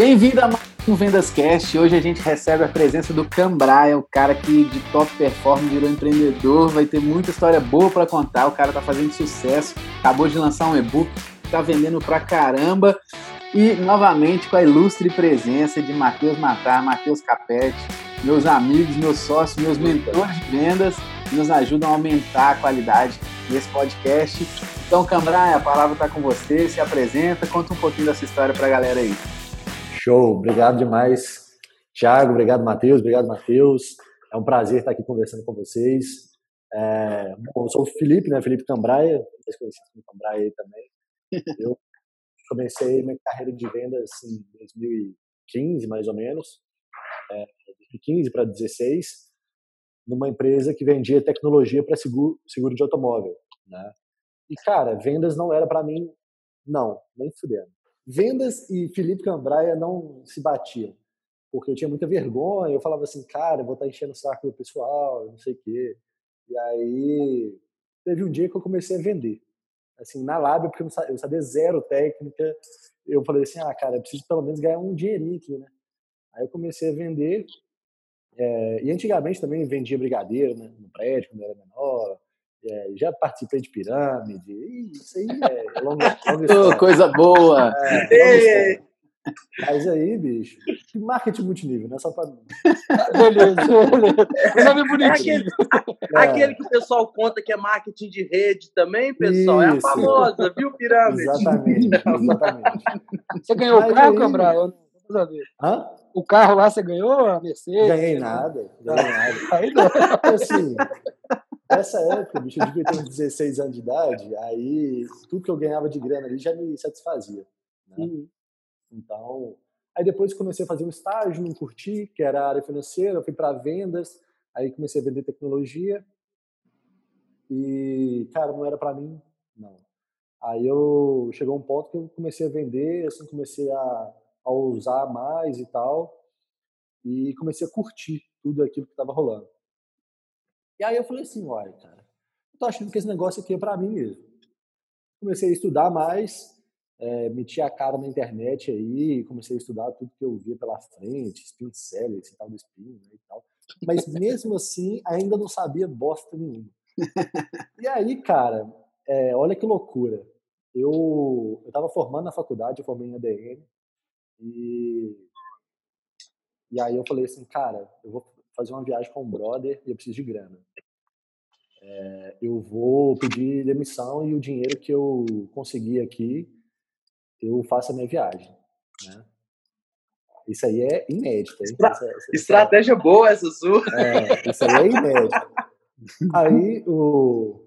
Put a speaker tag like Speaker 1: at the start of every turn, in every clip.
Speaker 1: Bem-vindo a mais um Vendas Cast. Hoje a gente recebe a presença do Cambraia, o cara que de top performance virou empreendedor, vai ter muita história boa para contar. O cara tá fazendo sucesso, acabou de lançar um e-book, tá vendendo pra caramba. E novamente com a ilustre presença de Matheus Matar, Matheus Capete, meus amigos, meus sócios, meus mentores de vendas, que nos ajudam a aumentar a qualidade desse podcast. Então, Cambraia, a palavra está com você, se apresenta, conta um pouquinho dessa história para a galera aí.
Speaker 2: Show, obrigado demais, Thiago, obrigado, Matheus, obrigado, Matheus. É um prazer estar aqui conversando com vocês. É, bom, eu sou o Felipe, né? Felipe Cambraia, vocês conhecem como Cambraia aí também. Eu comecei minha carreira de vendas em 2015, mais ou menos, é, 2015 para 2016, numa empresa que vendia tecnologia para seguro, seguro de automóvel, né? E cara, vendas não era para mim, não, nem fudendo. Vendas e Felipe Cambraia não se batiam, porque eu tinha muita vergonha. Eu falava assim, cara, vou estar enchendo o saco do pessoal, não sei o quê. E aí teve um dia que eu comecei a vender assim, na lábia, porque eu sabia zero técnica. Eu falei assim, ah, cara, eu preciso pelo menos ganhar um dinheirinho aqui, né? Aí eu comecei a vender, é, e antigamente também vendia brigadeiro né, no prédio, quando era menor, é, já participei de pirâmide, isso aí é longa,
Speaker 1: longa Coisa boa! É,
Speaker 2: mas aí, bicho, que marketing multinível, né? Só pra.
Speaker 3: beleza, beleza. Nome bonitinho. É aquele, é. aquele, que o pessoal conta que é marketing de rede também, pessoal. Isso. É a famosa, viu, Pirâmide?
Speaker 2: Exatamente, exatamente.
Speaker 3: Você ganhou Mas o carro. Cabral? Hã? O carro lá você ganhou, a Mercedes?
Speaker 2: Ganhei nada, ganhei nada. Aí não. Assim, nessa época, bicho, eu devia ter uns 16 anos de idade, aí tudo que eu ganhava de grana ali já me satisfazia. Né? Uhum. Então, aí depois comecei a fazer um estágio, não curti, que era a área financeira, fui para vendas, aí comecei a vender tecnologia e, cara, não era para mim, não. Aí eu chegou um ponto que eu comecei a vender, assim, comecei a, a usar mais e tal, e comecei a curtir tudo aquilo que estava rolando. E aí eu falei assim, olha, cara, eu tô achando que esse negócio aqui é para mim mesmo. Comecei a estudar mais, é, meti a cara na internet aí, comecei a estudar tudo que eu via pela frente, spin seller, esse tal do spin né, e tal. Mas mesmo assim, ainda não sabia bosta nenhuma. E aí, cara, é, olha que loucura. Eu estava formando na faculdade, eu formei em ADN, e, e aí eu falei assim, cara, eu vou fazer uma viagem com um brother e eu preciso de grana. É, eu vou pedir demissão e o dinheiro que eu consegui aqui eu faço a minha viagem. Né? Isso aí é inédito. Estra
Speaker 3: essa, essa, estratégia essa... boa essa sua.
Speaker 2: É, isso aí é inédito. aí o,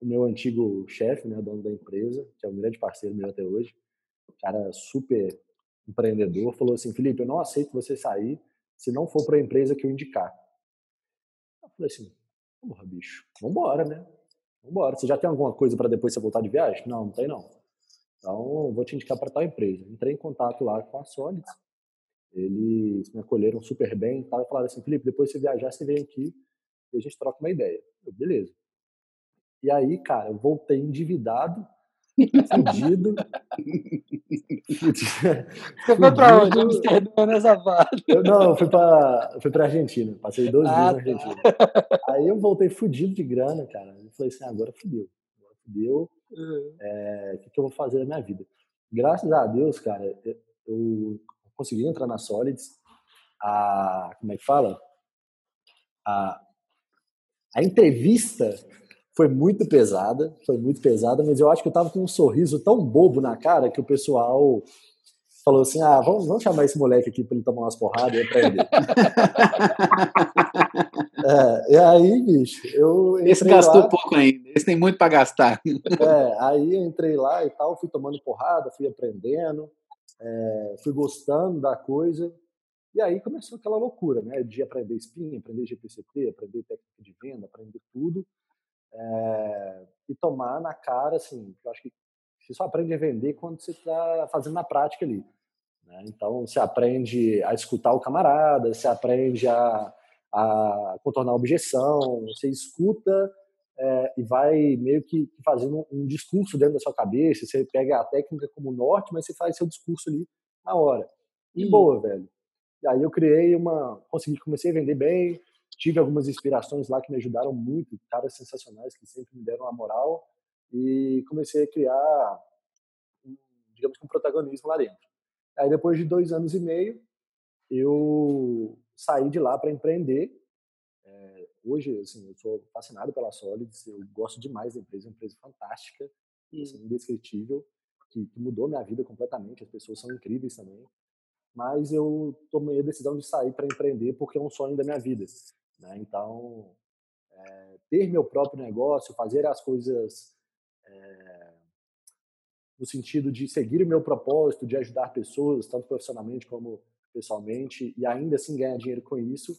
Speaker 2: o meu antigo chefe, né, dono da empresa, que é um grande parceiro meu até hoje, cara super empreendedor, falou assim, Felipe, eu não aceito você sair se não for para a empresa que eu indicar. Eu falei assim, porra, bicho, vambora, né? Vambora. Você já tem alguma coisa para depois você voltar de viagem? Não, não tem não. Então, vou te indicar para tal empresa. Entrei em contato lá com a Solids, eles me acolheram super bem tal, e falaram assim, Felipe, depois você viajar, você vem aqui e a gente troca uma ideia. Eu, beleza. E aí, cara, eu voltei endividado, fudido.
Speaker 3: Você foi para onde? Amsterdã, nessa parte.
Speaker 2: Não, eu fui para fui pra Argentina. Passei dois ah, dias na tá. Argentina. Aí eu voltei fudido de grana, cara. Eu falei assim, agora fudeu. Agora fudeu Uhum. É, o que, que, eu vou fazer na minha vida? Graças a Deus, cara, eu consegui entrar na Solids. A, como é que fala? A, a entrevista foi muito pesada, foi muito pesada, mas eu acho que eu tava com um sorriso tão bobo na cara que o pessoal falou assim: ah, vamos, vamos chamar esse moleque aqui para ele tomar umas porradas e aprender. é, e aí, bicho, eu.
Speaker 1: Esse gastou lá, pouco ainda, esse tem muito para gastar.
Speaker 2: É, aí eu entrei lá e tal, fui tomando porrada, fui aprendendo, é, fui gostando da coisa. E aí começou aquela loucura, né? De aprender spin, aprender GPCT, aprender técnica de venda, aprender tudo. É, e tomar na cara, assim, eu acho que você só aprende a vender quando você está fazendo na prática ali. Né? Então, você aprende a escutar o camarada, você aprende a, a contornar a objeção, você escuta é, e vai meio que fazendo um discurso dentro da sua cabeça. Você pega a técnica como norte, mas você faz seu discurso ali na hora. E boa, velho. E aí eu criei uma. Consegui, comecei a vender bem, tive algumas inspirações lá que me ajudaram muito, caras sensacionais que sempre me deram a moral, e comecei a criar, digamos um protagonismo lá dentro. Aí depois de dois anos e meio, eu saí de lá para empreender. É, hoje, assim, eu sou fascinado pela Solids, eu gosto demais da empresa, é uma empresa fantástica, assim, indescritível, que, que mudou minha vida completamente, as pessoas são incríveis também. Mas eu tomei a decisão de sair para empreender porque é um sonho da minha vida. Né? Então, é, ter meu próprio negócio, fazer as coisas é, no sentido de seguir o meu propósito, de ajudar pessoas, tanto profissionalmente como pessoalmente, e ainda assim ganhar dinheiro com isso,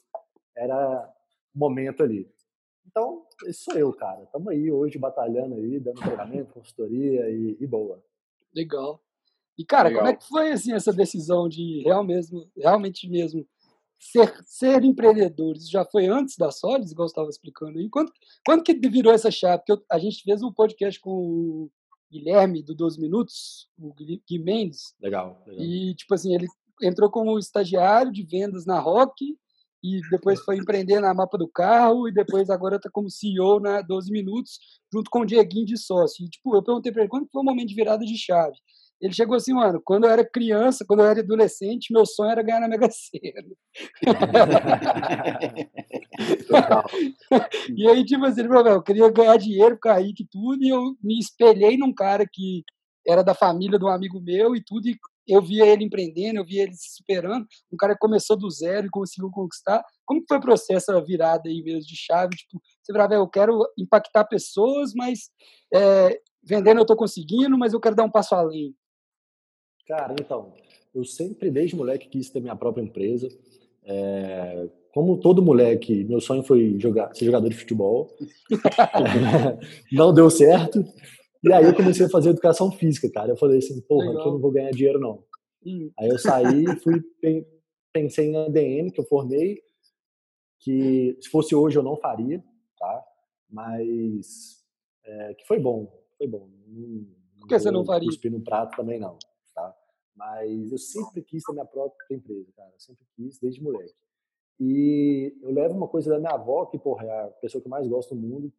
Speaker 2: era o momento ali. Então, esse sou eu, cara. Estamos aí hoje batalhando aí, dando treinamento, consultoria e, e boa.
Speaker 4: Legal. E, cara, Legal. como é que foi assim, essa decisão de real mesmo, realmente mesmo ser, ser empreendedor? Isso já foi antes da Solids, igual você estava explicando aí? Quando, quando que virou essa chave? Porque eu, a gente fez um podcast com o Guilherme, do 12 Minutos, o Gui Mendes.
Speaker 2: Legal, legal.
Speaker 4: E, tipo assim, ele entrou como estagiário de vendas na Rock e depois foi empreender na Mapa do Carro e depois agora está como CEO na 12 Minutos, junto com o Dieguinho de sócio. E, tipo, eu perguntei para ele, quando foi o momento de virada de chave? Ele chegou assim, mano, quando eu era criança, quando eu era adolescente, meu sonho era ganhar na Mega Sena. e aí, tipo assim, ele falou, eu queria ganhar dinheiro com Kaique e tudo, e eu me espelhei num cara que era da família de um amigo meu e tudo, e eu via ele empreendendo, eu via ele se superando, um cara que começou do zero e conseguiu conquistar. Como foi o processo, a virada aí mesmo de chave? Tipo, você falava, eu quero impactar pessoas, mas é, vendendo eu estou conseguindo, mas eu quero dar um passo além.
Speaker 2: Cara, então, eu sempre, desde moleque, quis ter minha própria empresa. É, como todo moleque, meu sonho foi jogar, ser jogador de futebol. não deu certo. E aí eu comecei a fazer educação física, cara. Eu falei assim, porra, Legal. aqui eu não vou ganhar dinheiro, não. Hum. Aí eu saí, fui, pensei em ADM, que eu formei, que se fosse hoje eu não faria, tá? Mas é, que foi bom, foi bom.
Speaker 4: Não, Por que você não faria?
Speaker 2: Cuspir no prato também não. Mas eu sempre quis ter minha própria empresa, cara. Eu sempre quis, desde moleque. E eu levo uma coisa da minha avó, que, porra, é a pessoa que eu mais gosto do mundo,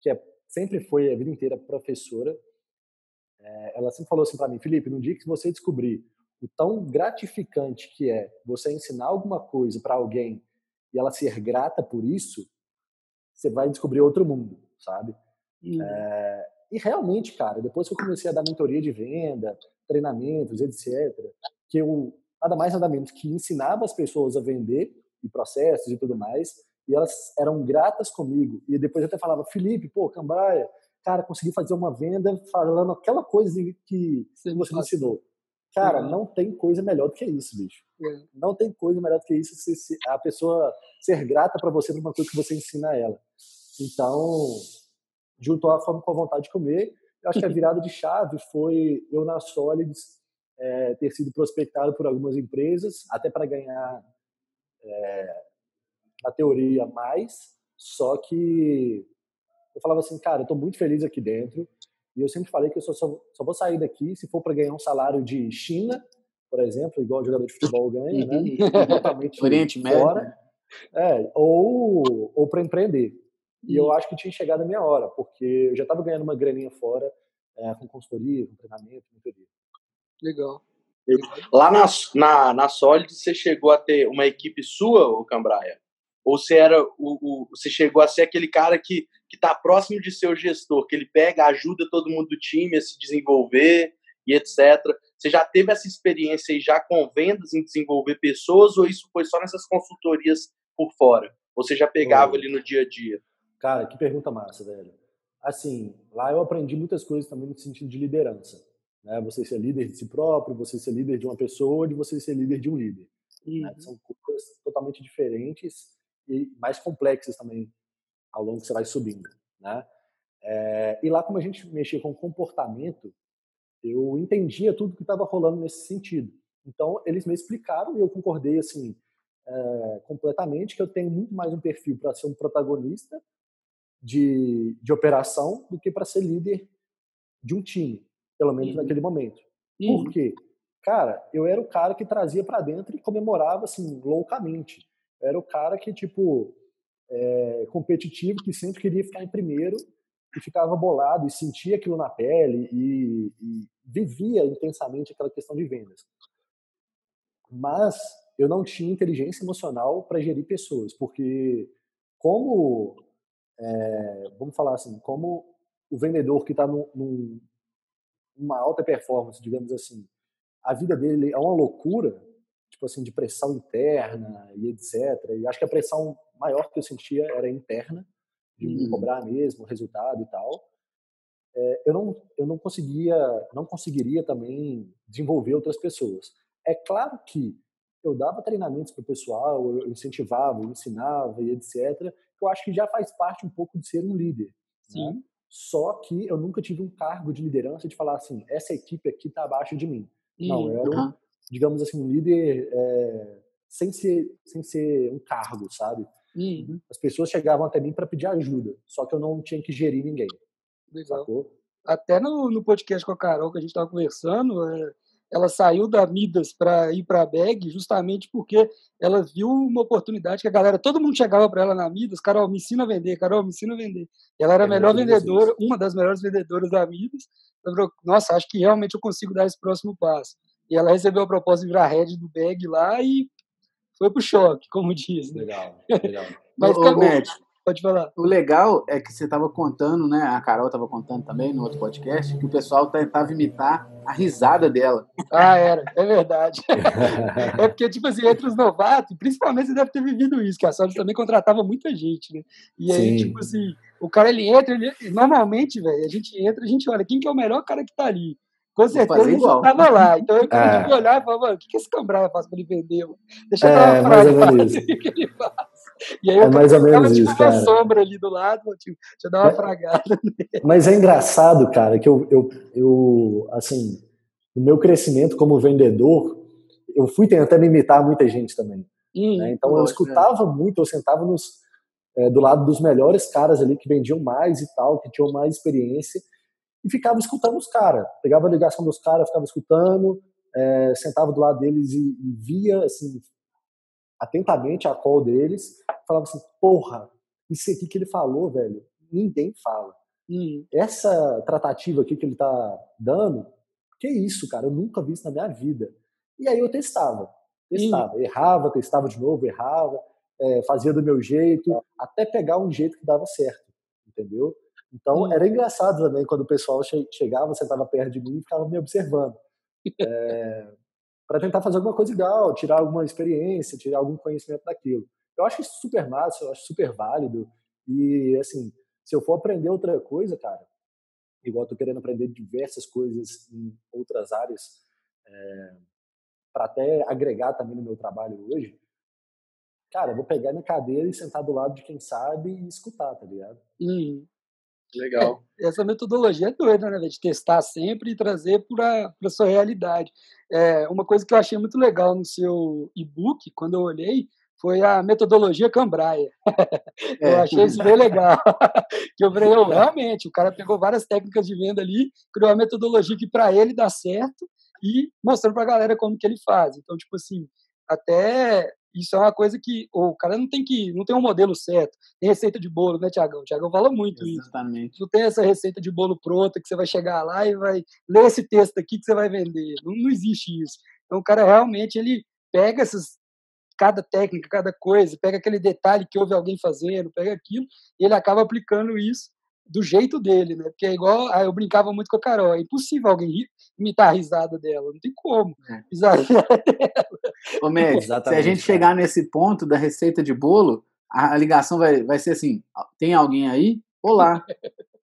Speaker 2: que é, sempre foi a vida inteira professora. É, ela sempre falou assim para mim, Felipe, no dia que você descobrir o tão gratificante que é você ensinar alguma coisa para alguém e ela ser grata por isso, você vai descobrir outro mundo, sabe? Uhum. É, e realmente, cara, depois que eu comecei a dar mentoria de venda, treinamentos, etc., que eu nada mais nada menos que ensinava as pessoas a vender e processos e tudo mais, e elas eram gratas comigo. E depois eu até falava, Felipe, pô, Cambraia, cara, consegui fazer uma venda falando aquela coisa que Sim, você me ensinou. Cara, uhum. não tem coisa melhor do que isso, bicho. Uhum. Não tem coisa melhor do que isso se, se a pessoa ser grata para você por uma coisa que você ensina a ela. Então, juntou a fome com a vontade de comer eu acho que a virada de chave foi eu na Solids é, ter sido prospectado por algumas empresas, até para ganhar, é, na teoria, mais. Só que eu falava assim, cara, eu estou muito feliz aqui dentro. E eu sempre falei que eu só, só, só vou sair daqui se for para ganhar um salário de China, por exemplo, igual jogador de futebol ganha, né?
Speaker 1: Totalmente Oriente fora.
Speaker 2: É, ou, ou para empreender. E eu acho que tinha chegado a minha hora, porque eu já estava ganhando uma graninha fora é, com consultoria, com treinamento, mentoria.
Speaker 4: Legal.
Speaker 3: Lá na, na, na Solid, você chegou a ter uma equipe sua, o Cambraia? Ou você era o, o, você chegou a ser aquele cara que que está próximo de seu gestor, que ele pega, ajuda todo mundo do time a se desenvolver e etc. Você já teve essa experiência aí já com vendas em desenvolver pessoas ou isso foi só nessas consultorias por fora? Ou você já pegava ali no dia a dia?
Speaker 2: Cara, que pergunta massa, velho. Assim, lá eu aprendi muitas coisas também no sentido de liderança. Né? Você ser líder de si próprio, você ser líder de uma pessoa, de você ser líder de um líder. Né? Uhum. Né? São coisas totalmente diferentes e mais complexas também ao longo que você vai subindo. Né? É, e lá, como a gente mexia com comportamento, eu entendia tudo que estava rolando nesse sentido. Então, eles me explicaram e eu concordei assim é, completamente que eu tenho muito mais um perfil para ser um protagonista de, de operação do que para ser líder de um time, pelo menos uhum. naquele momento. Uhum. Por quê? cara, eu era o cara que trazia para dentro e comemorava assim loucamente. Eu era o cara que tipo é, competitivo que sempre queria ficar em primeiro e ficava bolado e sentia aquilo na pele e, e vivia intensamente aquela questão de vendas. Mas eu não tinha inteligência emocional para gerir pessoas, porque como é, vamos falar assim, como o vendedor que está num, num, numa alta performance, digamos assim, a vida dele é uma loucura, tipo assim, de pressão interna e etc. E acho que a pressão maior que eu sentia era interna, de me uhum. cobrar mesmo o resultado e tal. É, eu não eu não conseguia não conseguiria também desenvolver outras pessoas. É claro que eu dava treinamentos para o pessoal, eu incentivava, eu ensinava e etc. Eu acho que já faz parte um pouco de ser um líder. Né? Sim. Né? Só que eu nunca tive um cargo de liderança de falar assim, essa equipe aqui está abaixo de mim. Não, eu era, digamos assim, um líder é, sem, ser, sem ser um cargo, sabe? Uhum. As pessoas chegavam até mim para pedir ajuda, só que eu não tinha que gerir ninguém.
Speaker 4: Legal. Sacou? Até no, no podcast com a Carol que a gente estava conversando, é, ela saiu da Midas para ir para a Bag justamente porque ela viu uma oportunidade que a galera, todo mundo chegava para ela na Midas, Carol, me ensina a vender, Carol, me ensina a vender. Ela era a melhor vendedora, uma das melhores vendedoras da Midas. Falou, Nossa, acho que realmente eu consigo dar esse próximo passo. E ela recebeu a proposta de virar head do Bag lá e foi pro choque, como diz.
Speaker 2: Né? Legal, legal.
Speaker 1: Mas, Ô, Matt, Pode falar. O legal é que você estava contando, né? A Carol estava contando também no outro podcast, que o pessoal tentava imitar a risada dela.
Speaker 4: Ah, era, é verdade. é porque, tipo assim, entre os novatos, principalmente você deve ter vivido isso, que a Sony também contratava muita gente, né? E aí, Sim. tipo assim, o cara ele entra, ele, normalmente, velho, a gente entra, a gente olha, quem que é o melhor cara que tá ali? Com certeza ele estava lá. Então eu é. olhar e falar, mano, o que, que esse cambraia faz para ele vender? Deixa eu é, dar uma frase para o que ele faz. E aí eu é mais ou menos tipo, isso, cara. sombra ali do lado, tipo, deixa eu dar uma mas, fragada.
Speaker 2: Mas é engraçado, cara, que eu, eu, eu, assim, no meu crescimento como vendedor, eu fui tentando imitar muita gente também. Hum, né? Então eu escutava muito, eu sentava nos, é, do lado dos melhores caras ali que vendiam mais e tal, que tinham mais experiência, e ficava escutando os caras. Pegava a ligação dos caras, ficava escutando, é, sentava do lado deles e, e via, assim, atentamente a call deles, falava assim, porra, isso aqui que ele falou, velho, ninguém fala. Hum. Essa tratativa aqui que ele tá dando, que isso, cara, eu nunca vi isso na minha vida. E aí eu testava, testava, hum. errava, testava de novo, errava, é, fazia do meu jeito, até pegar um jeito que dava certo, entendeu? Então hum. era engraçado também quando o pessoal chegava, sentava perto de mim e ficava me observando. É, para tentar fazer alguma coisa igual, tirar alguma experiência, tirar algum conhecimento daquilo. Eu acho isso super massa, eu acho super válido. E, assim, se eu for aprender outra coisa, cara, igual eu tô querendo aprender diversas coisas em outras áreas, é, para até agregar também no meu trabalho hoje, cara, eu vou pegar minha cadeira e sentar do lado de quem sabe e escutar, tá ligado?
Speaker 4: Uhum.
Speaker 3: Legal.
Speaker 4: É, essa metodologia é doida, né? De testar sempre e trazer para a sua realidade. É, uma coisa que eu achei muito legal no seu e-book, quando eu olhei, foi a metodologia Cambraia. É. eu achei isso bem legal. que eu falei, realmente, o cara pegou várias técnicas de venda ali, criou uma metodologia que para ele dá certo e mostrando para a galera como que ele faz. Então, tipo assim, até isso é uma coisa que o cara não tem que não tem um modelo certo. Tem receita de bolo, né, Tiagão? O Tiagão fala muito
Speaker 1: Exatamente.
Speaker 4: isso. Não tem essa receita de bolo pronta que você vai chegar lá e vai ler esse texto aqui que você vai vender. Não, não existe isso. Então o cara realmente ele pega essas cada técnica, cada coisa, pega aquele detalhe que houve alguém fazendo, pega aquilo e ele acaba aplicando isso do jeito dele, né? Porque é igual, ah, eu brincava muito com a Carol, é impossível alguém imitar a risada dela, não tem como. É. Risada
Speaker 1: dela. Ô, Med, se a gente chegar nesse ponto da receita de bolo, a, ligação vai, vai ser assim: tem alguém aí? Olá.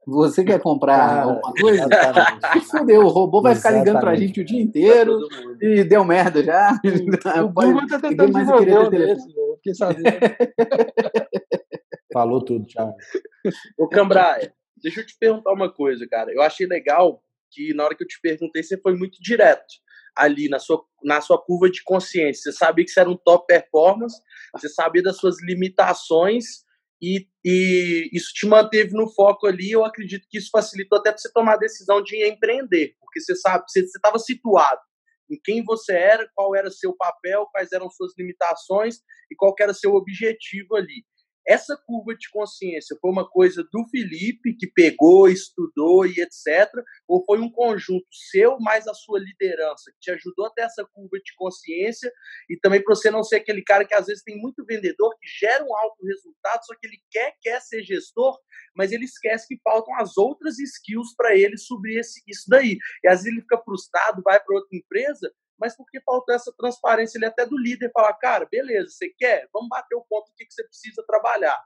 Speaker 1: Você quer comprar alguma coisa? Exatamente. Fudeu, o robô vai ficar ligando pra gente o dia inteiro e deu merda já.
Speaker 4: O Google tá tentando desenvolver o desse, eu fiquei sabendo.
Speaker 2: Falou tudo, Thiago.
Speaker 3: Ô, Cambraia, deixa eu te perguntar uma coisa, cara. Eu achei legal que na hora que eu te perguntei, você foi muito direto ali na sua, na sua curva de consciência. Você sabia que você era um top performance, você sabia das suas limitações e, e isso te manteve no foco ali. Eu acredito que isso facilitou até você tomar a decisão de empreender, porque você sabe, você estava situado. em quem você era, qual era seu papel, quais eram suas limitações e qual era seu objetivo ali. Essa curva de consciência foi uma coisa do Felipe, que pegou, estudou e etc., ou foi um conjunto seu mais a sua liderança, que te ajudou até essa curva de consciência e também para você não ser aquele cara que às vezes tem muito vendedor que gera um alto resultado, só que ele quer, quer ser gestor, mas ele esquece que faltam as outras skills para ele subir esse, isso daí. E às vezes ele fica frustrado, vai para outra empresa, mas porque faltou essa transparência ali até do líder falar, cara, beleza, você quer? Vamos bater o ponto do que, que você precisa trabalhar.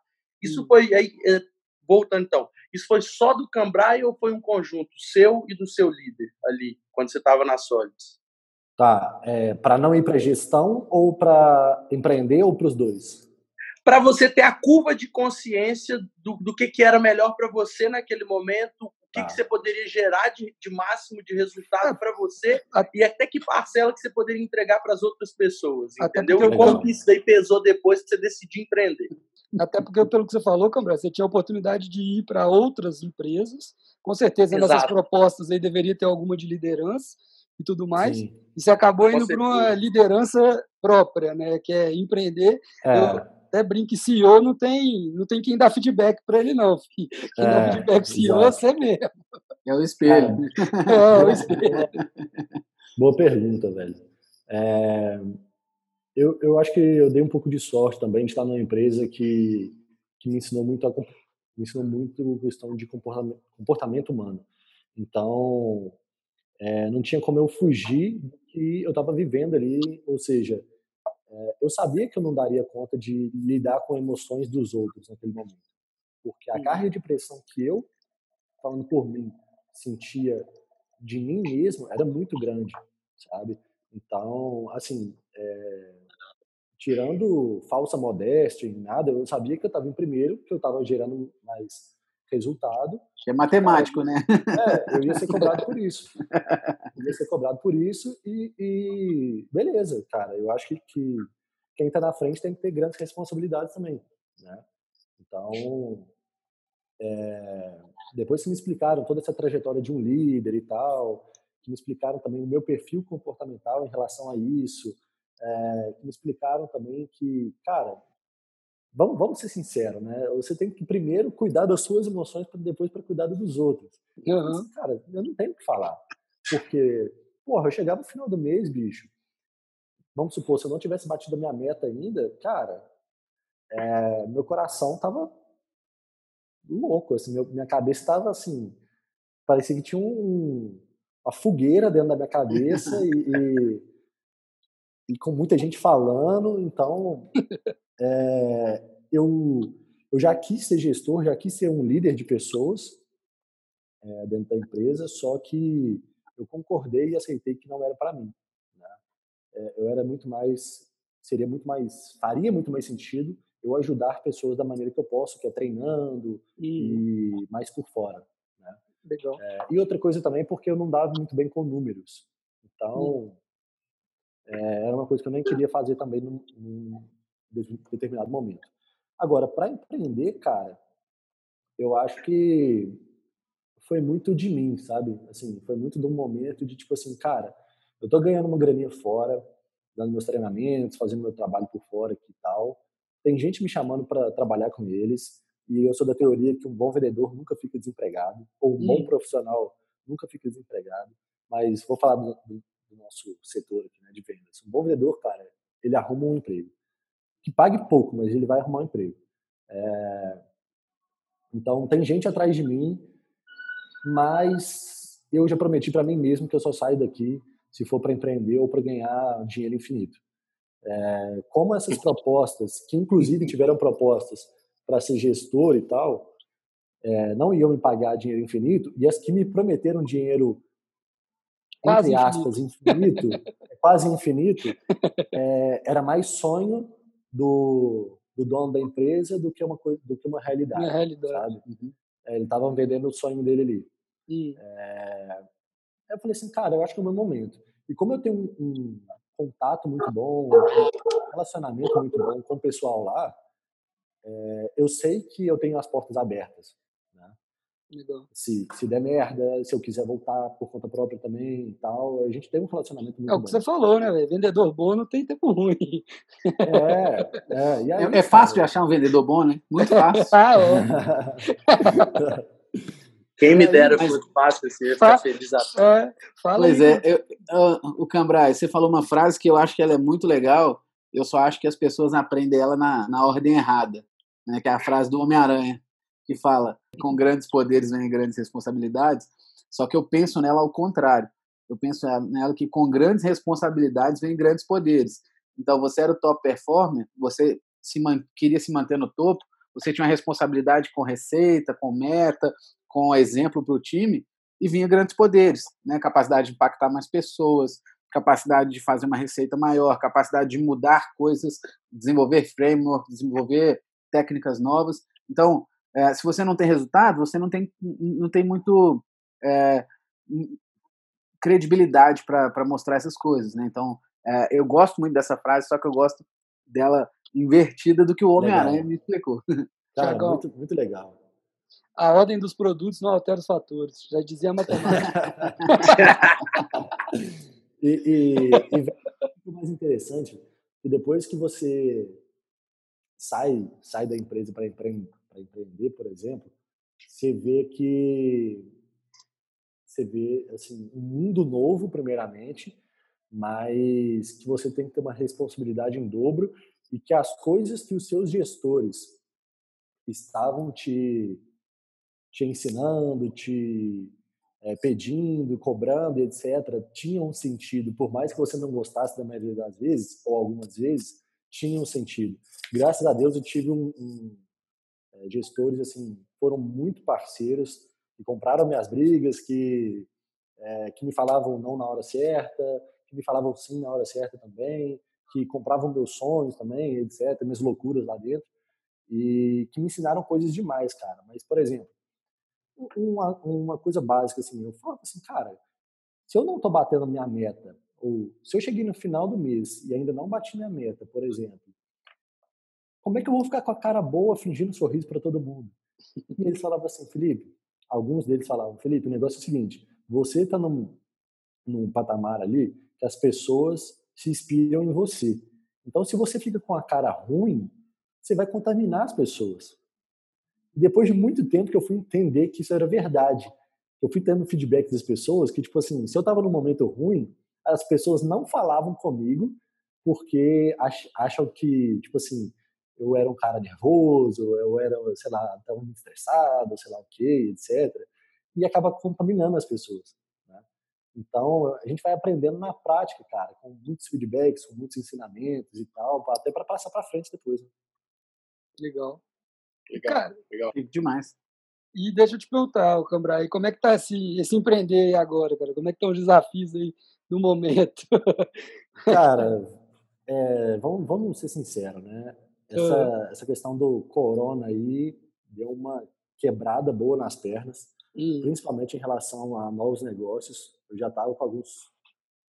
Speaker 3: Isso hum. foi aí, é, voltando então, isso foi só do Cambrai ou foi um conjunto seu e do seu líder ali, quando você estava na Solids?
Speaker 2: Tá, é, para não ir para gestão ou para empreender ou para os dois?
Speaker 3: Para você ter a curva de consciência do, do que, que era melhor para você naquele momento, que, que tá. você poderia gerar de, de máximo de resultado para você e até que parcela que você poderia entregar para as outras pessoas, entendeu? E como isso daí pesou depois que você decidiu empreender.
Speaker 4: Até porque, pelo que você falou, Cambra, você tinha a oportunidade de ir para outras empresas, com certeza Exato. nessas propostas aí deveria ter alguma de liderança e tudo mais, Sim. e você acabou indo para uma liderança própria, né, que é empreender. É. Eu, até brinque, CEO não tem, não tem quem dá feedback para ele, não. Quem é, dá feedback CEO é você mesmo.
Speaker 1: É o espelho.
Speaker 4: É, é o espelho.
Speaker 2: Boa pergunta, velho. É, eu, eu acho que eu dei um pouco de sorte também de estar numa empresa que, que me ensinou muito a, me ensinou muito questão de comportamento, comportamento humano. Então, é, não tinha como eu fugir do que eu estava vivendo ali, ou seja, é, eu sabia que eu não daria conta de lidar com emoções dos outros naquele momento, porque a carga de pressão que eu, falando por mim, sentia de mim mesmo era muito grande, sabe? Então, assim, é, tirando falsa modéstia e nada, eu sabia que eu estava em primeiro, que eu estava gerando mais resultado.
Speaker 1: É matemático, né?
Speaker 2: É, eu ia ser cobrado por isso. Ser cobrado por isso e, e beleza, cara. Eu acho que, que quem está na frente tem que ter grandes responsabilidades também, né? Então, é, depois que me explicaram toda essa trajetória de um líder e tal, que me explicaram também o meu perfil comportamental em relação a isso, é, que me explicaram também que, cara, vamos, vamos ser sinceros, né? Você tem que primeiro cuidar das suas emoções para depois para cuidar dos outros. Uhum. cara, eu não tenho o que falar. Porque, porra, eu chegava no final do mês, bicho. Vamos supor, se eu não tivesse batido a minha meta ainda, cara, é, meu coração tava louco, assim, meu, minha cabeça tava assim, parecia que tinha um, uma fogueira dentro da minha cabeça e, e, e com muita gente falando, então é, eu, eu já quis ser gestor, já quis ser um líder de pessoas é, dentro da empresa, só que eu concordei e aceitei que não era para mim. Né? É, eu era muito mais, seria muito mais, faria muito mais sentido eu ajudar pessoas da maneira que eu posso, que é treinando e, e mais por fora. Né?
Speaker 4: Legal.
Speaker 2: É, e outra coisa também porque eu não dava muito bem com números. Então, é, era uma coisa que eu nem queria fazer também num, num determinado momento. Agora, para empreender, cara, eu acho que foi muito de mim, sabe? Assim, foi muito um momento de tipo assim, cara, eu tô ganhando uma graninha fora, dando meus treinamentos, fazendo meu trabalho por fora aqui e tal. Tem gente me chamando para trabalhar com eles, e eu sou da teoria que um bom vendedor nunca fica desempregado, ou um hum. bom profissional nunca fica desempregado. Mas vou falar do, do, do nosso setor aqui, né, de vendas. Um bom vendedor, cara, ele arruma um emprego que pague pouco, mas ele vai arrumar um emprego. É... Então, tem gente atrás de mim, mas eu já prometi para mim mesmo que eu só saio daqui se for para empreender ou para ganhar dinheiro infinito. É... Como essas propostas, que inclusive tiveram propostas para ser gestor e tal, é... não iam me pagar dinheiro infinito, e as que me prometeram dinheiro quase entre aspas, infinito, infinito quase infinito, é, era mais sonho do, do dono da empresa do que uma coisa, do que uma realidade, realidade. sabe? Uhum. É, ele estava vendendo o sonho dele ali. Uhum. É, eu falei assim, cara, eu acho que é o meu momento. E como eu tenho um, um contato muito bom, um relacionamento muito bom com o pessoal lá, é, eu sei que eu tenho as portas abertas.
Speaker 4: Legal.
Speaker 2: Se, se der merda, se eu quiser voltar por conta própria também e tal. A gente tem um relacionamento muito
Speaker 4: É o
Speaker 2: bom.
Speaker 4: que você falou, né, velho? Vendedor bom não tem tempo ruim.
Speaker 2: É, é, e aí,
Speaker 1: É, é fácil de achar um vendedor bom, né? Muito fácil.
Speaker 4: ah, ó.
Speaker 3: Quem me dera
Speaker 1: mas-
Speaker 3: fosse fácil, você ia ficar feliz à
Speaker 4: É, fala
Speaker 1: Pois
Speaker 4: aí.
Speaker 1: é, eu, eu- o Cambrai, você falou uma frase que eu acho que ela é muito legal, eu só acho que as pessoas aprendem ela na, na ordem errada, né? que é a frase do Homem-Aranha, que fala, com grandes poderes vem grandes responsabilidades, só que eu penso nela ao contrário, eu penso nela que com grandes responsabilidades vem grandes poderes. Então, você era o top performer, você se queria se manter no topo, você tinha uma responsabilidade com receita, com meta, com exemplo para o time, e vinha grandes poderes, né? Capacidade de impactar mais pessoas, capacidade de fazer uma receita maior, capacidade de mudar coisas, desenvolver framework, desenvolver técnicas novas. Então, é, se você não tem resultado, você não tem, não tem muito é, credibilidade para mostrar essas coisas, né? Então, é, eu gosto muito dessa frase, só que eu gosto dela invertida do que o Homem-Aranha me explicou.
Speaker 2: Cara,
Speaker 4: Thiagão.
Speaker 2: muito, muito legal.
Speaker 4: A ordem dos produtos não altera os fatores. Já dizia a matemática.
Speaker 2: E, e, e o mais interessante que depois que você sai sai da empresa para empre, empreender, por exemplo, você vê que você vê assim um mundo novo primeiramente, mas que você tem que ter uma responsabilidade em dobro e que as coisas que os seus gestores estavam te te ensinando, te é, pedindo, cobrando, etc., tinham sentido, por mais que você não gostasse da maioria das vezes, ou algumas vezes, tinham sentido. Graças a Deus eu tive um, um gestores assim foram muito parceiros que compraram minhas brigas, que é, que me falavam não na hora certa, que me falavam sim na hora certa também, que compravam meus sonhos também, etc., minhas loucuras lá dentro e que me ensinaram coisas demais, cara. Mas por exemplo uma, uma coisa básica assim, eu falo assim, cara, se eu não estou batendo a minha meta, ou se eu cheguei no final do mês e ainda não bati minha meta, por exemplo, como é que eu vou ficar com a cara boa fingindo sorriso para todo mundo? E eles falavam assim, Felipe, alguns deles falavam, Felipe, o negócio é o seguinte, você está num, num patamar ali que as pessoas se inspiram em você. Então, se você fica com a cara ruim, você vai contaminar as pessoas. Depois de muito tempo que eu fui entender que isso era verdade. Eu fui tendo feedback das pessoas que, tipo assim, se eu estava num momento ruim, as pessoas não falavam comigo porque ach, acham que, tipo assim, eu era um cara nervoso, eu era, sei lá, estava muito estressado, sei lá o quê, etc. E acaba contaminando as pessoas. Né? Então, a gente vai aprendendo na prática, cara, com muitos feedbacks, com muitos ensinamentos e tal, até para passar para frente depois. Né?
Speaker 4: Legal.
Speaker 3: Legal,
Speaker 4: Cara,
Speaker 3: legal.
Speaker 1: Demais.
Speaker 4: e deixa eu te perguntar, Cambrai, como é que tá esse, esse empreender aí agora, cara? Como é que estão os desafios aí no momento?
Speaker 2: Cara, é, vamos, vamos ser sinceros, né? Essa, essa questão do corona aí deu uma quebrada boa nas pernas,
Speaker 4: Hum,
Speaker 2: principalmente em relação a novos negócios. Eu já estava com alguns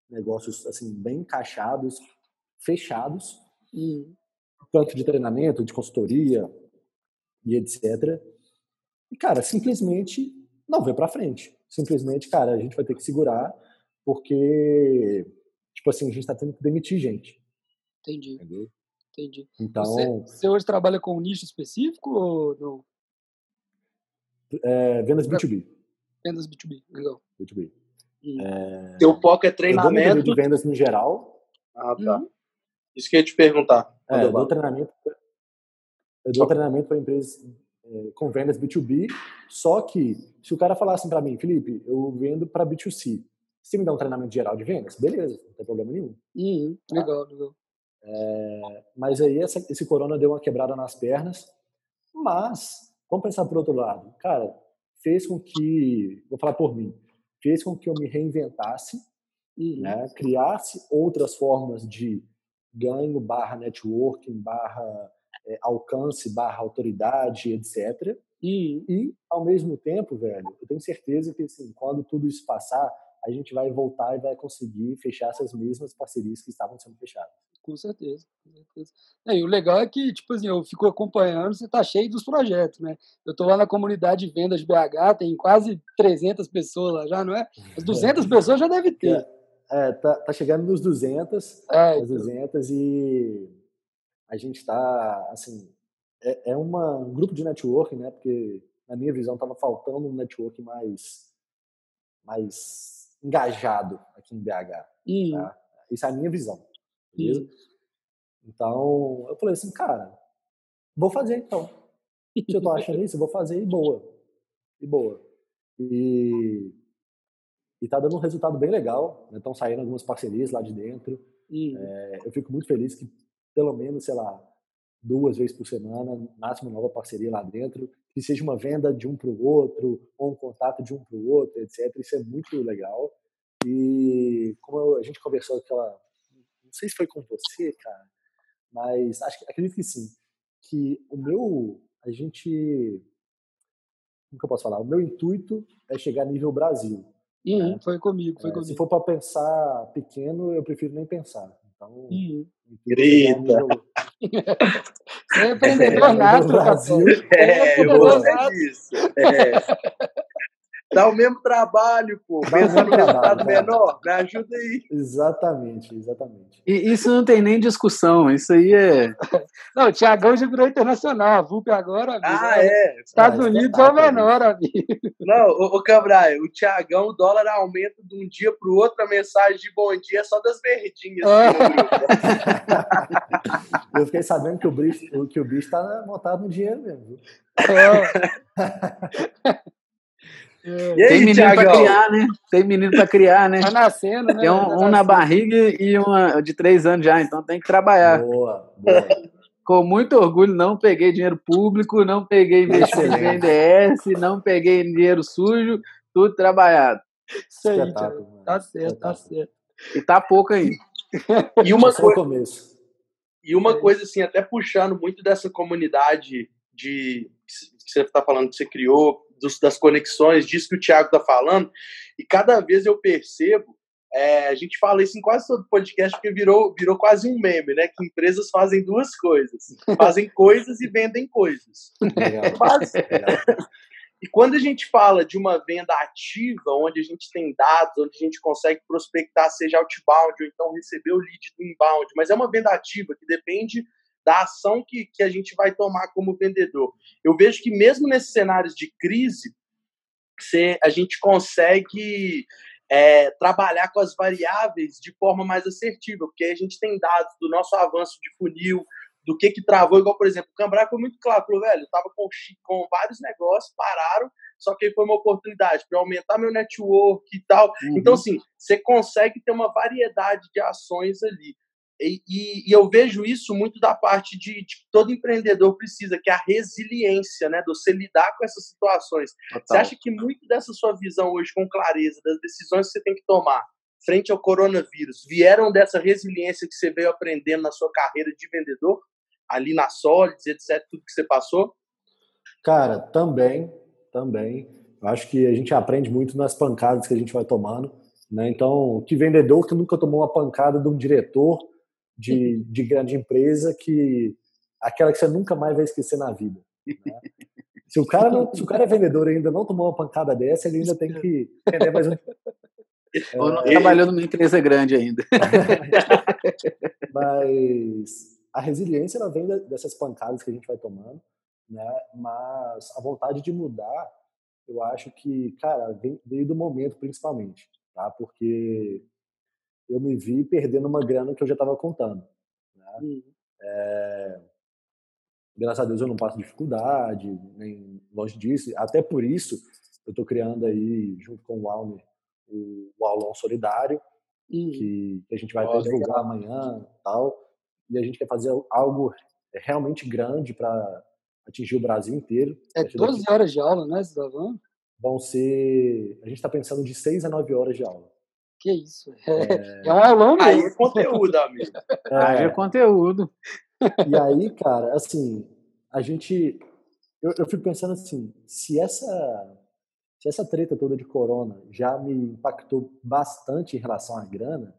Speaker 2: negócios assim bem encaixados, fechados,
Speaker 4: hum,
Speaker 2: tanto de treinamento, de consultoria e etc. E cara, simplesmente não veio para frente. Simplesmente, cara, a gente vai ter que segurar porque tipo assim, a gente está tendo que demitir gente,
Speaker 4: entendi,
Speaker 2: entendeu?
Speaker 4: Entendi.
Speaker 2: Então,
Speaker 4: Você, você hoje trabalha com um nicho específico ou não?
Speaker 2: é, vendas B2B.
Speaker 4: Vendas B2B, legal.
Speaker 2: B2B.
Speaker 4: Hum.
Speaker 3: Teu foco é treinamento.
Speaker 2: de vendas no geral.
Speaker 3: Ah, tá.
Speaker 4: Uhum.
Speaker 3: Isso que eu ia te perguntar.
Speaker 2: É, eu dou treinamento, eu dou treinamento para empresas é, com vendas B2B, só que se o cara falasse assim para mim, Felipe, eu vendo para B2C, você me dá um treinamento geral de vendas? Beleza, não tem problema nenhum.
Speaker 4: Uhum, legal, legal.
Speaker 2: Mas aí essa, esse corona deu uma quebrada nas pernas, mas vamos pensar por outro lado. Cara, fez com que, vou falar por mim, fez com que eu me reinventasse,
Speaker 4: Uhum,
Speaker 2: né, criasse outras formas de ganho barra networking, barra é, alcance, barra autoridade, etc.
Speaker 4: uhum,
Speaker 2: E, ao mesmo tempo, velho, eu tenho certeza que assim, quando tudo isso passar, a gente vai voltar e vai conseguir fechar essas mesmas parcerias que estavam sendo fechadas.
Speaker 4: Com certeza, com certeza. É, e o legal é que, tipo assim, eu fico acompanhando, você tá cheio dos projetos, né? Eu tô lá na comunidade de vendas BH, tem quase 300 pessoas lá já, não é? As 200 pessoas já deve ter.
Speaker 2: É, tá, tá chegando nos 200, é, então. 200 e a gente tá, assim, é, é uma, um grupo de networking, né? Porque, na minha visão, tava faltando um network mais, mais engajado aqui em BH. Hum. Tá? Isso é a minha visão. Beleza? Hum. Então, eu falei assim, cara, vou fazer então. Se eu tô achando isso, eu vou fazer e boa. E boa. E, e tá dando um resultado bem legal. Estão né? saindo algumas parcerias lá de dentro. Hum. É, eu fico muito feliz que pelo menos, sei lá, duas vezes por semana, máximo nova parceria lá dentro, que seja uma venda de um para o outro, ou um contato de um para o outro, etc. Isso é muito legal. E como a gente conversou aquela. Não sei se foi com você, cara, mas acho, acredito que sim. Que o meu. A gente. Como que eu posso falar? O meu intuito é chegar a nível Brasil.
Speaker 4: Uhum, né? Foi comigo, foi
Speaker 2: é,
Speaker 4: comigo.
Speaker 2: Se for para pensar pequeno, eu prefiro nem pensar. Então.
Speaker 3: Uhum. Grita!
Speaker 4: Você é empreendedor nato,
Speaker 3: Brasil. É, eu disso. É. Dá o mesmo trabalho, pô. Pensa no resultado menor, me ajuda aí.
Speaker 2: Exatamente, exatamente.
Speaker 1: E isso não tem nem discussão, isso aí é.
Speaker 4: Não, o Tiagão já virou internacional, a VUP agora, amigo.
Speaker 3: Ah, é.
Speaker 4: Estados ah, Unidos é o menor, amigo.
Speaker 3: Não, ô, ô Cabral, o Tiagão, o dólar aumenta de um dia para o outro, a mensagem de bom dia é só das verdinhas.
Speaker 2: É. Eu fiquei sabendo que o bicho, que o bicho está montado no dinheiro mesmo. É.
Speaker 1: É. E aí, Tem menino para criar, né? Tem menino para criar, né?
Speaker 4: Tá nascendo, né?
Speaker 1: Tem um,
Speaker 4: tá
Speaker 1: um na barriga e uma de três anos já, então tem que trabalhar.
Speaker 2: Boa, boa.
Speaker 1: Com muito orgulho, não peguei dinheiro público, não peguei investimento em BNDES, não peguei dinheiro sujo, tudo trabalhado.
Speaker 4: Isso aí, tá certo, tá certo.
Speaker 1: E tá pouco aí.
Speaker 3: E uma coisa. E uma coisa assim, até puxando muito dessa comunidade de que você está falando que você criou dos, das conexões, disso que o Thiago está falando, e cada vez eu percebo, é, a gente fala isso em quase todo podcast, porque virou, virou quase um meme, né? Que empresas fazem duas coisas: fazem coisas e vendem coisas. Legal. Mas, e quando a gente fala de uma venda ativa, onde a gente tem dados, onde a gente consegue prospectar, seja outbound ou então receber o lead do inbound, mas é uma venda ativa que depende da ação que, que a gente vai tomar como vendedor. Eu vejo que mesmo nesses cenários de crise, você, a gente consegue é, trabalhar com as variáveis de forma mais assertiva, porque a gente tem dados do nosso avanço de funil, do que que travou, igual, por exemplo, o Cambrai foi muito claro, falou, velho, eu tava com, com vários negócios, pararam, só que aí foi uma oportunidade para aumentar meu network e tal. Uhum. Então, assim, você consegue ter uma variedade de ações ali. E, e, e, eu vejo isso muito da parte de, de, que todo empreendedor precisa, que é a resiliência, né? De você lidar com essas situações. Total. Você acha que muito dessa sua visão hoje, com clareza, das decisões que você tem que tomar frente ao coronavírus, vieram dessa resiliência que você veio aprendendo na sua carreira de vendedor, ali na Solids, etc., tudo que você passou?
Speaker 2: Cara, também, também. Eu acho que a gente aprende muito nas pancadas que a gente vai tomando. Né? Então, que vendedor que nunca tomou uma pancada de um diretor de, de grande empresa que aquela que você nunca mais vai esquecer na vida. Né? Se o cara não, se o cara é vendedor e ainda não tomou uma pancada dessa, ele ainda tem que entender mais um.
Speaker 1: Ou não é, trabalhou numa empresa grande ainda.
Speaker 2: Mas a resiliência ela vem dessas pancadas que a gente vai tomando, né? Mas a vontade de mudar, eu acho que, cara, vem, veio do momento principalmente, tá? Porque eu me vi perdendo uma grana que eu já estava contando. Né? Uhum. É, graças a Deus eu não passo dificuldade, nem longe disso. Até por isso eu estou criando aí, junto com o Almer, o, o aulão solidário, uhum. que, que, a gente vai oh, até divulgar legal. amanhã tal. E a gente quer fazer algo realmente grande para atingir o Brasil inteiro.
Speaker 4: É 12 horas de aula, né, Cidadão?
Speaker 2: Vão ser. A gente está pensando de 6 a 9 horas de aula.
Speaker 4: Que isso? É, é um aulão mesmo.
Speaker 3: Aí é conteúdo, amigo.
Speaker 1: É, aí é conteúdo.
Speaker 2: E aí, cara, assim, a gente. Eu, eu fico pensando assim, se essa, se essa treta toda de corona já me impactou bastante em relação à grana,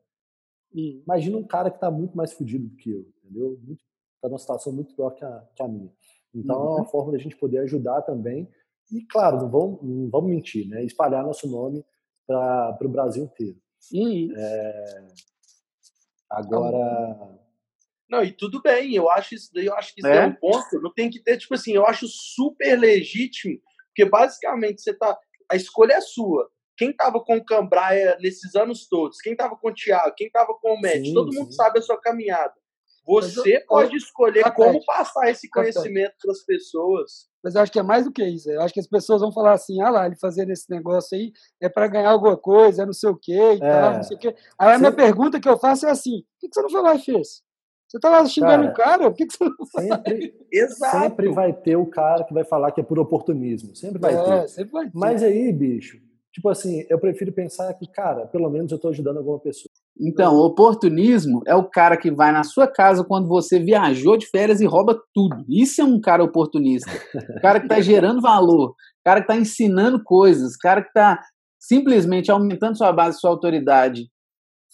Speaker 2: Imagina um cara que está muito mais fudido do que eu, entendeu? Está numa situação muito pior que a, que a minha. Então uhum. é uma uhum. forma da gente poder ajudar também. E, claro, não vamos, não vamos mentir, né? Espalhar nosso nome para o Brasil inteiro.
Speaker 4: Uhum. É...
Speaker 2: Agora.
Speaker 3: Não, e tudo bem, eu acho isso daí, eu acho que isso é? é um ponto. Não tem que ter, tipo assim, eu acho super legítimo, porque basicamente você tá. A escolha é sua. Quem tava com o Cambraia nesses anos todos? Quem tava com o Thiago? Quem tava com o Matt? Todo sim. mundo sabe a sua caminhada. Você eu, pode escolher como passar esse conhecimento para as pessoas.
Speaker 4: Mas eu acho que é mais do que isso. Eu acho que as pessoas vão falar assim: ah lá, ele fazendo esse negócio aí é para ganhar alguma coisa, é não sei o quê e é. tal, não sei o quê. Aí a minha pergunta que eu faço é assim: por que você não foi lá e fez? Você tá lá xingando cara, o cara? Por que, que você não
Speaker 2: sempre, Exato. sempre vai ter o cara que vai falar que é por oportunismo. Sempre vai, é, ter.
Speaker 4: Sempre vai ter.
Speaker 2: Mas aí, bicho, tipo assim, eu prefiro pensar que, cara, pelo menos eu estou ajudando alguma pessoa.
Speaker 1: Então, o oportunismo é o cara que vai na sua casa quando você viajou de férias e rouba tudo. Isso é um cara oportunista. O cara que está gerando valor, o cara que está ensinando coisas, o cara que está simplesmente aumentando sua base, sua autoridade,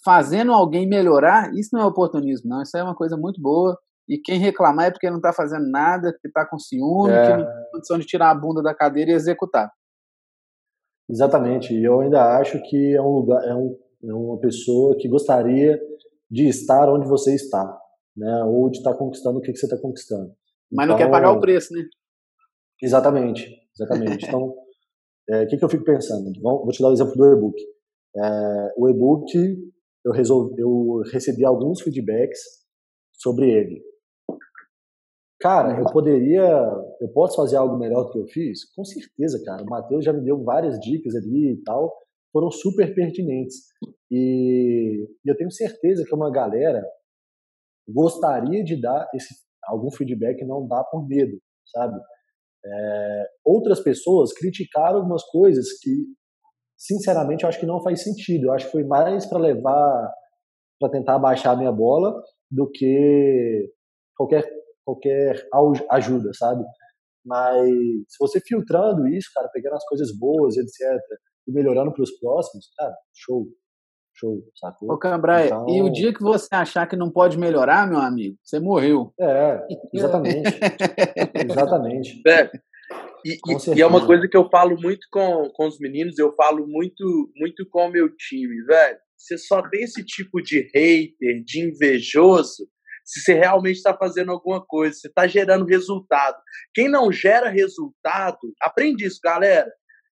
Speaker 1: fazendo alguém melhorar. Isso não é oportunismo, não. Isso é uma coisa muito boa. E quem reclamar é porque não está fazendo nada, que está com ciúme, é... que não tem condição de tirar a bunda da cadeira e executar.
Speaker 2: Exatamente. E eu ainda acho que é um lugar, é um é uma pessoa que gostaria de estar onde você está, né? Ou de estar conquistando o que, você está conquistando.
Speaker 1: Mas então, não quer pagar o preço, né?
Speaker 2: Exatamente, exatamente. então, é, o que, que eu fico pensando? Vou te dar o um exemplo do e-book. É, o e-book, eu, resolvi, eu recebi alguns feedbacks sobre ele. Cara, eu poderia, eu posso fazer algo melhor do que eu fiz? Com certeza, cara. O Matheus já me deu várias dicas ali e tal foram super pertinentes. E eu tenho certeza que uma galera gostaria de dar esse, algum feedback e não dá por medo, sabe? É, outras pessoas criticaram algumas coisas que, sinceramente, eu acho que não faz sentido. Eu acho que foi mais para levar, para tentar baixar a minha bola do que qualquer, qualquer ajuda, sabe? Mas se você filtrando isso, cara, pegando as coisas boas, etc., e melhorando para os próximos, cara, show. Show, sacou?
Speaker 1: Ô, Cambraia, então... e o dia que você achar que não pode melhorar, meu amigo, você morreu.
Speaker 2: É, exatamente. exatamente.
Speaker 3: É. E, e, é uma coisa que eu falo muito com, com os meninos, eu falo muito, muito com o meu time, velho. Você só tem esse tipo de hater, de invejoso, se você realmente está fazendo alguma coisa, você está gerando resultado. Quem não gera resultado, aprende isso, galera.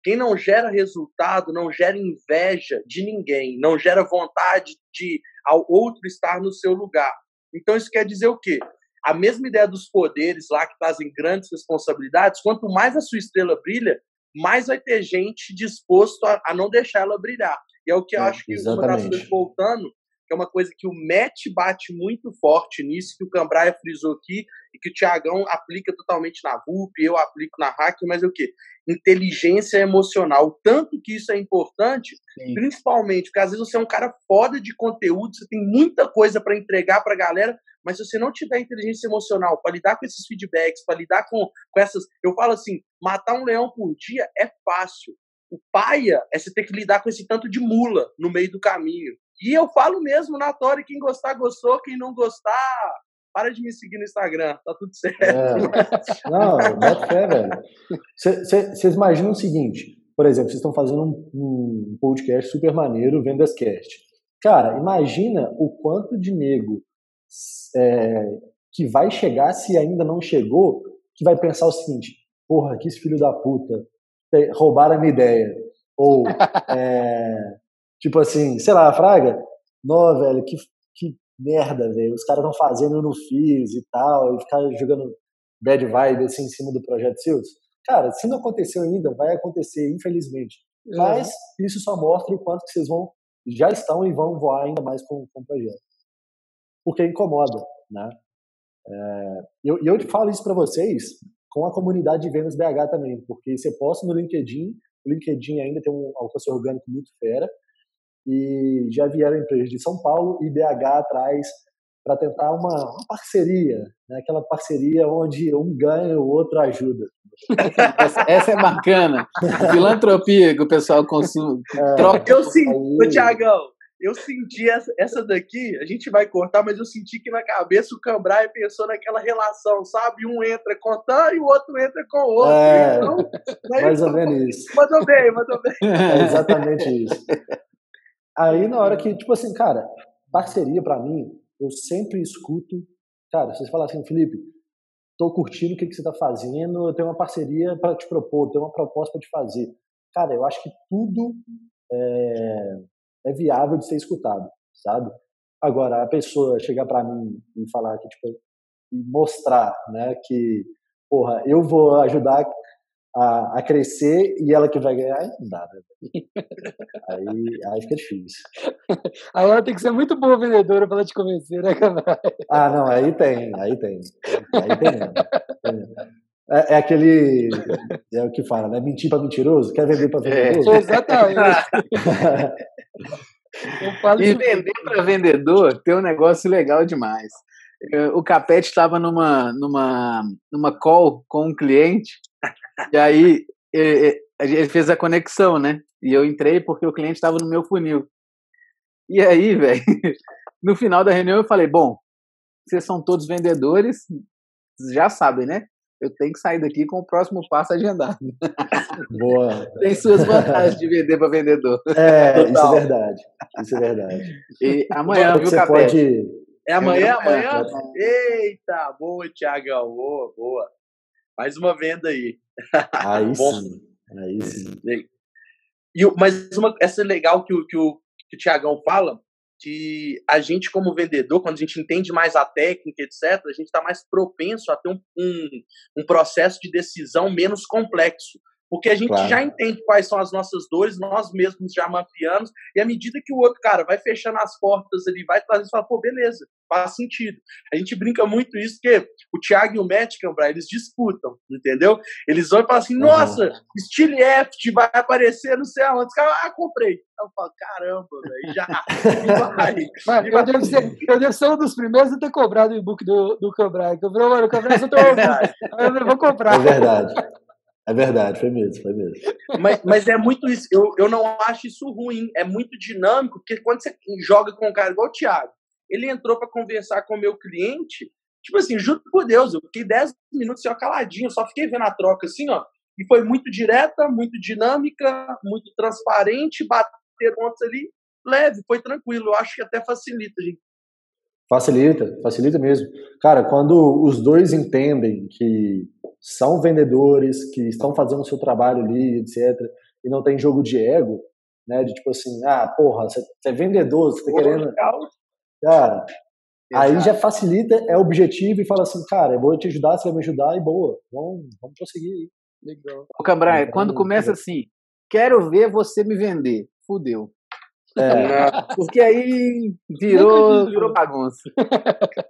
Speaker 3: Quem não gera resultado não gera inveja de ninguém, não gera vontade de ao outro estar no seu lugar. Então isso quer dizer o quê? A mesma ideia dos poderes lá que trazem grandes responsabilidades, quanto mais a sua estrela brilha, mais vai ter gente disposto a, a não deixar ela brilhar. E é o que eu é, acho que exatamente. uma das coisas voltando, que é uma coisa que o Matt bate muito forte nisso, que o Cambraia frisou aqui, e que o Tiagão aplica totalmente na RUP, eu aplico na Hack, mas é o quê? Inteligência emocional. Tanto que isso é importante, Sim. principalmente porque às vezes você é um cara foda de conteúdo, você tem muita coisa para entregar para a galera, mas se você não tiver inteligência emocional para lidar com esses feedbacks, para lidar com, com essas. Eu falo assim: matar um leão por dia é fácil. O paia é você ter que lidar com esse tanto de mula no meio do caminho. E eu falo mesmo na Tori, quem gostar, gostou, quem não gostar, para de me seguir no Instagram, tá tudo certo.
Speaker 2: É. Não, bota fé, velho. Vocês imaginam o seguinte, por exemplo, vocês estão fazendo um, um podcast super maneiro, Vendas Cast. Cara, imagina o quanto de nego é, que vai chegar, se ainda não chegou, que vai pensar o seguinte, porra, que esse filho da puta, roubaram a minha ideia. Ou, é, Tipo assim, sei lá, Fraga, não, velho, que, que merda, velho. Os caras estão fazendo, eu não fiz e tal, e ficar jogando bad vibe assim em cima do projeto Seus. Cara, se não aconteceu ainda, vai acontecer, infelizmente. Mas isso só mostra o quanto que vocês vão, já estão e vão voar ainda mais com, com o projeto. Porque incomoda, né? É, eu, eu falo isso para vocês com a comunidade de vendas BH também, porque você posta no LinkedIn, o LinkedIn ainda tem um alcance orgânico muito fera, e já vieram empresas de São Paulo e BH atrás para tentar uma, uma parceria, né? aquela parceria onde um ganha e o outro ajuda.
Speaker 1: Essa, essa é bacana. Filantropia que o pessoal consome. É,
Speaker 3: troca. Eu sim, o Thiagão. Eu senti essa, essa daqui, a gente vai cortar, mas eu senti que na cabeça o Cambrai pensou naquela relação, sabe? Um entra contando e o outro entra com o outro.
Speaker 2: É,
Speaker 3: então,
Speaker 2: mais ou menos isso.
Speaker 3: Mandou bem, mandou bem.
Speaker 2: É exatamente isso. Aí na hora que, tipo assim, cara, parceria para mim, eu sempre escuto, cara, você fala assim, Felipe, tô curtindo o que, que você tá fazendo, eu tenho uma parceria para te propor, tenho uma proposta para te fazer. Cara, eu acho que tudo é, é viável de ser escutado, sabe? Agora, a pessoa chegar para mim e falar que, tipo, e mostrar, né, que, porra, eu vou ajudar a, a crescer e ela que vai ganhar, não dá, né? aí, aí fica difícil.
Speaker 4: Aí ela tem que ser muito boa vendedora para ela te convencer, né, cara?
Speaker 2: Ah, não, aí tem, aí tem. Aí tem. É, é, aquele. É o que fala, né? Mentir para mentiroso? Quer vender para é. vendedor?
Speaker 4: É, exatamente.
Speaker 1: e vender para vendedor tem um negócio legal demais. O Capete estava numa, numa, numa call com um cliente, e aí ele fez a conexão, né? E eu entrei porque o cliente estava no meu funil. E aí, velho, no final da reunião eu falei: bom, vocês são todos vendedores, já sabem, né? Eu tenho que sair daqui com o próximo passo agendado.
Speaker 2: Boa.
Speaker 1: Tem suas vantagens de vender para vendedor.
Speaker 2: É, Total. isso é verdade. Isso é verdade.
Speaker 1: E amanhã, viu, Capé? Pode...
Speaker 3: É amanhã, amanhã? Eita, boa, Tiagão. Boa, boa. Mais uma venda aí.
Speaker 2: Aí sim. Aí sim.
Speaker 3: E, mas uma, essa é legal que o, que o, que o Tiagão fala, que a gente, como vendedor, quando a gente entende mais a técnica, etc., a gente está mais propenso a ter um, um, um, processo de decisão menos complexo. Porque a gente claro. já entende quais são as nossas dores, nós mesmos já mapeamos, e à medida que o outro cara vai fechando as portas ali, vai trazendo, você fala, pô, beleza, faz sentido. A gente brinca muito isso, porque o Thiago e o Matt, Cambrai, eles disputam, entendeu? Eles vão e falam assim, uhum. nossa, Stile Eft vai aparecer no céu antes. Ah, comprei. Eu falo, caramba, velho, já.
Speaker 4: vai, eu, devo ser, eu devo ser um dos primeiros a ter cobrado o e-book do, do Cambrai. Eu falei, mano, o Cambrai só tem eu vou comprar.
Speaker 2: É verdade. É verdade, foi mesmo, foi mesmo.
Speaker 3: Mas, mas é muito isso, eu, eu não acho isso ruim, é muito dinâmico, porque quando você joga com um cara igual o Thiago, ele entrou para conversar com o meu cliente, tipo assim, juro por Deus, eu fiquei 10 minutos só caladinho, só fiquei vendo a troca assim, ó, e foi muito direta, muito dinâmica, muito transparente, bater pontos ali, leve, foi tranquilo, eu acho que até facilita, gente.
Speaker 2: Facilita, facilita mesmo. Cara, quando os dois entendem que são vendedores, que estão fazendo o seu trabalho ali, etc., e não tem jogo de ego, né? De tipo assim, ah, porra, você é vendedor, você tá querendo. Cara, aí já facilita, é objetivo e fala assim, cara, eu vou te ajudar, você vai me ajudar e boa, vamos, vamos prosseguir aí.
Speaker 1: Legal. Ô, Cambrai, então, quando começa assim, quero ver você me vender, fudeu. É. Porque aí virou, virou bagunça.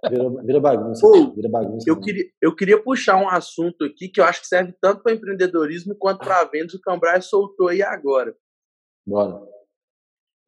Speaker 2: Vira, vira bagunça. Pô, vira bagunça
Speaker 3: eu, queria, eu queria puxar um assunto aqui que eu acho que serve tanto para empreendedorismo quanto para vendas. O Cambrai soltou aí agora.
Speaker 2: Bora.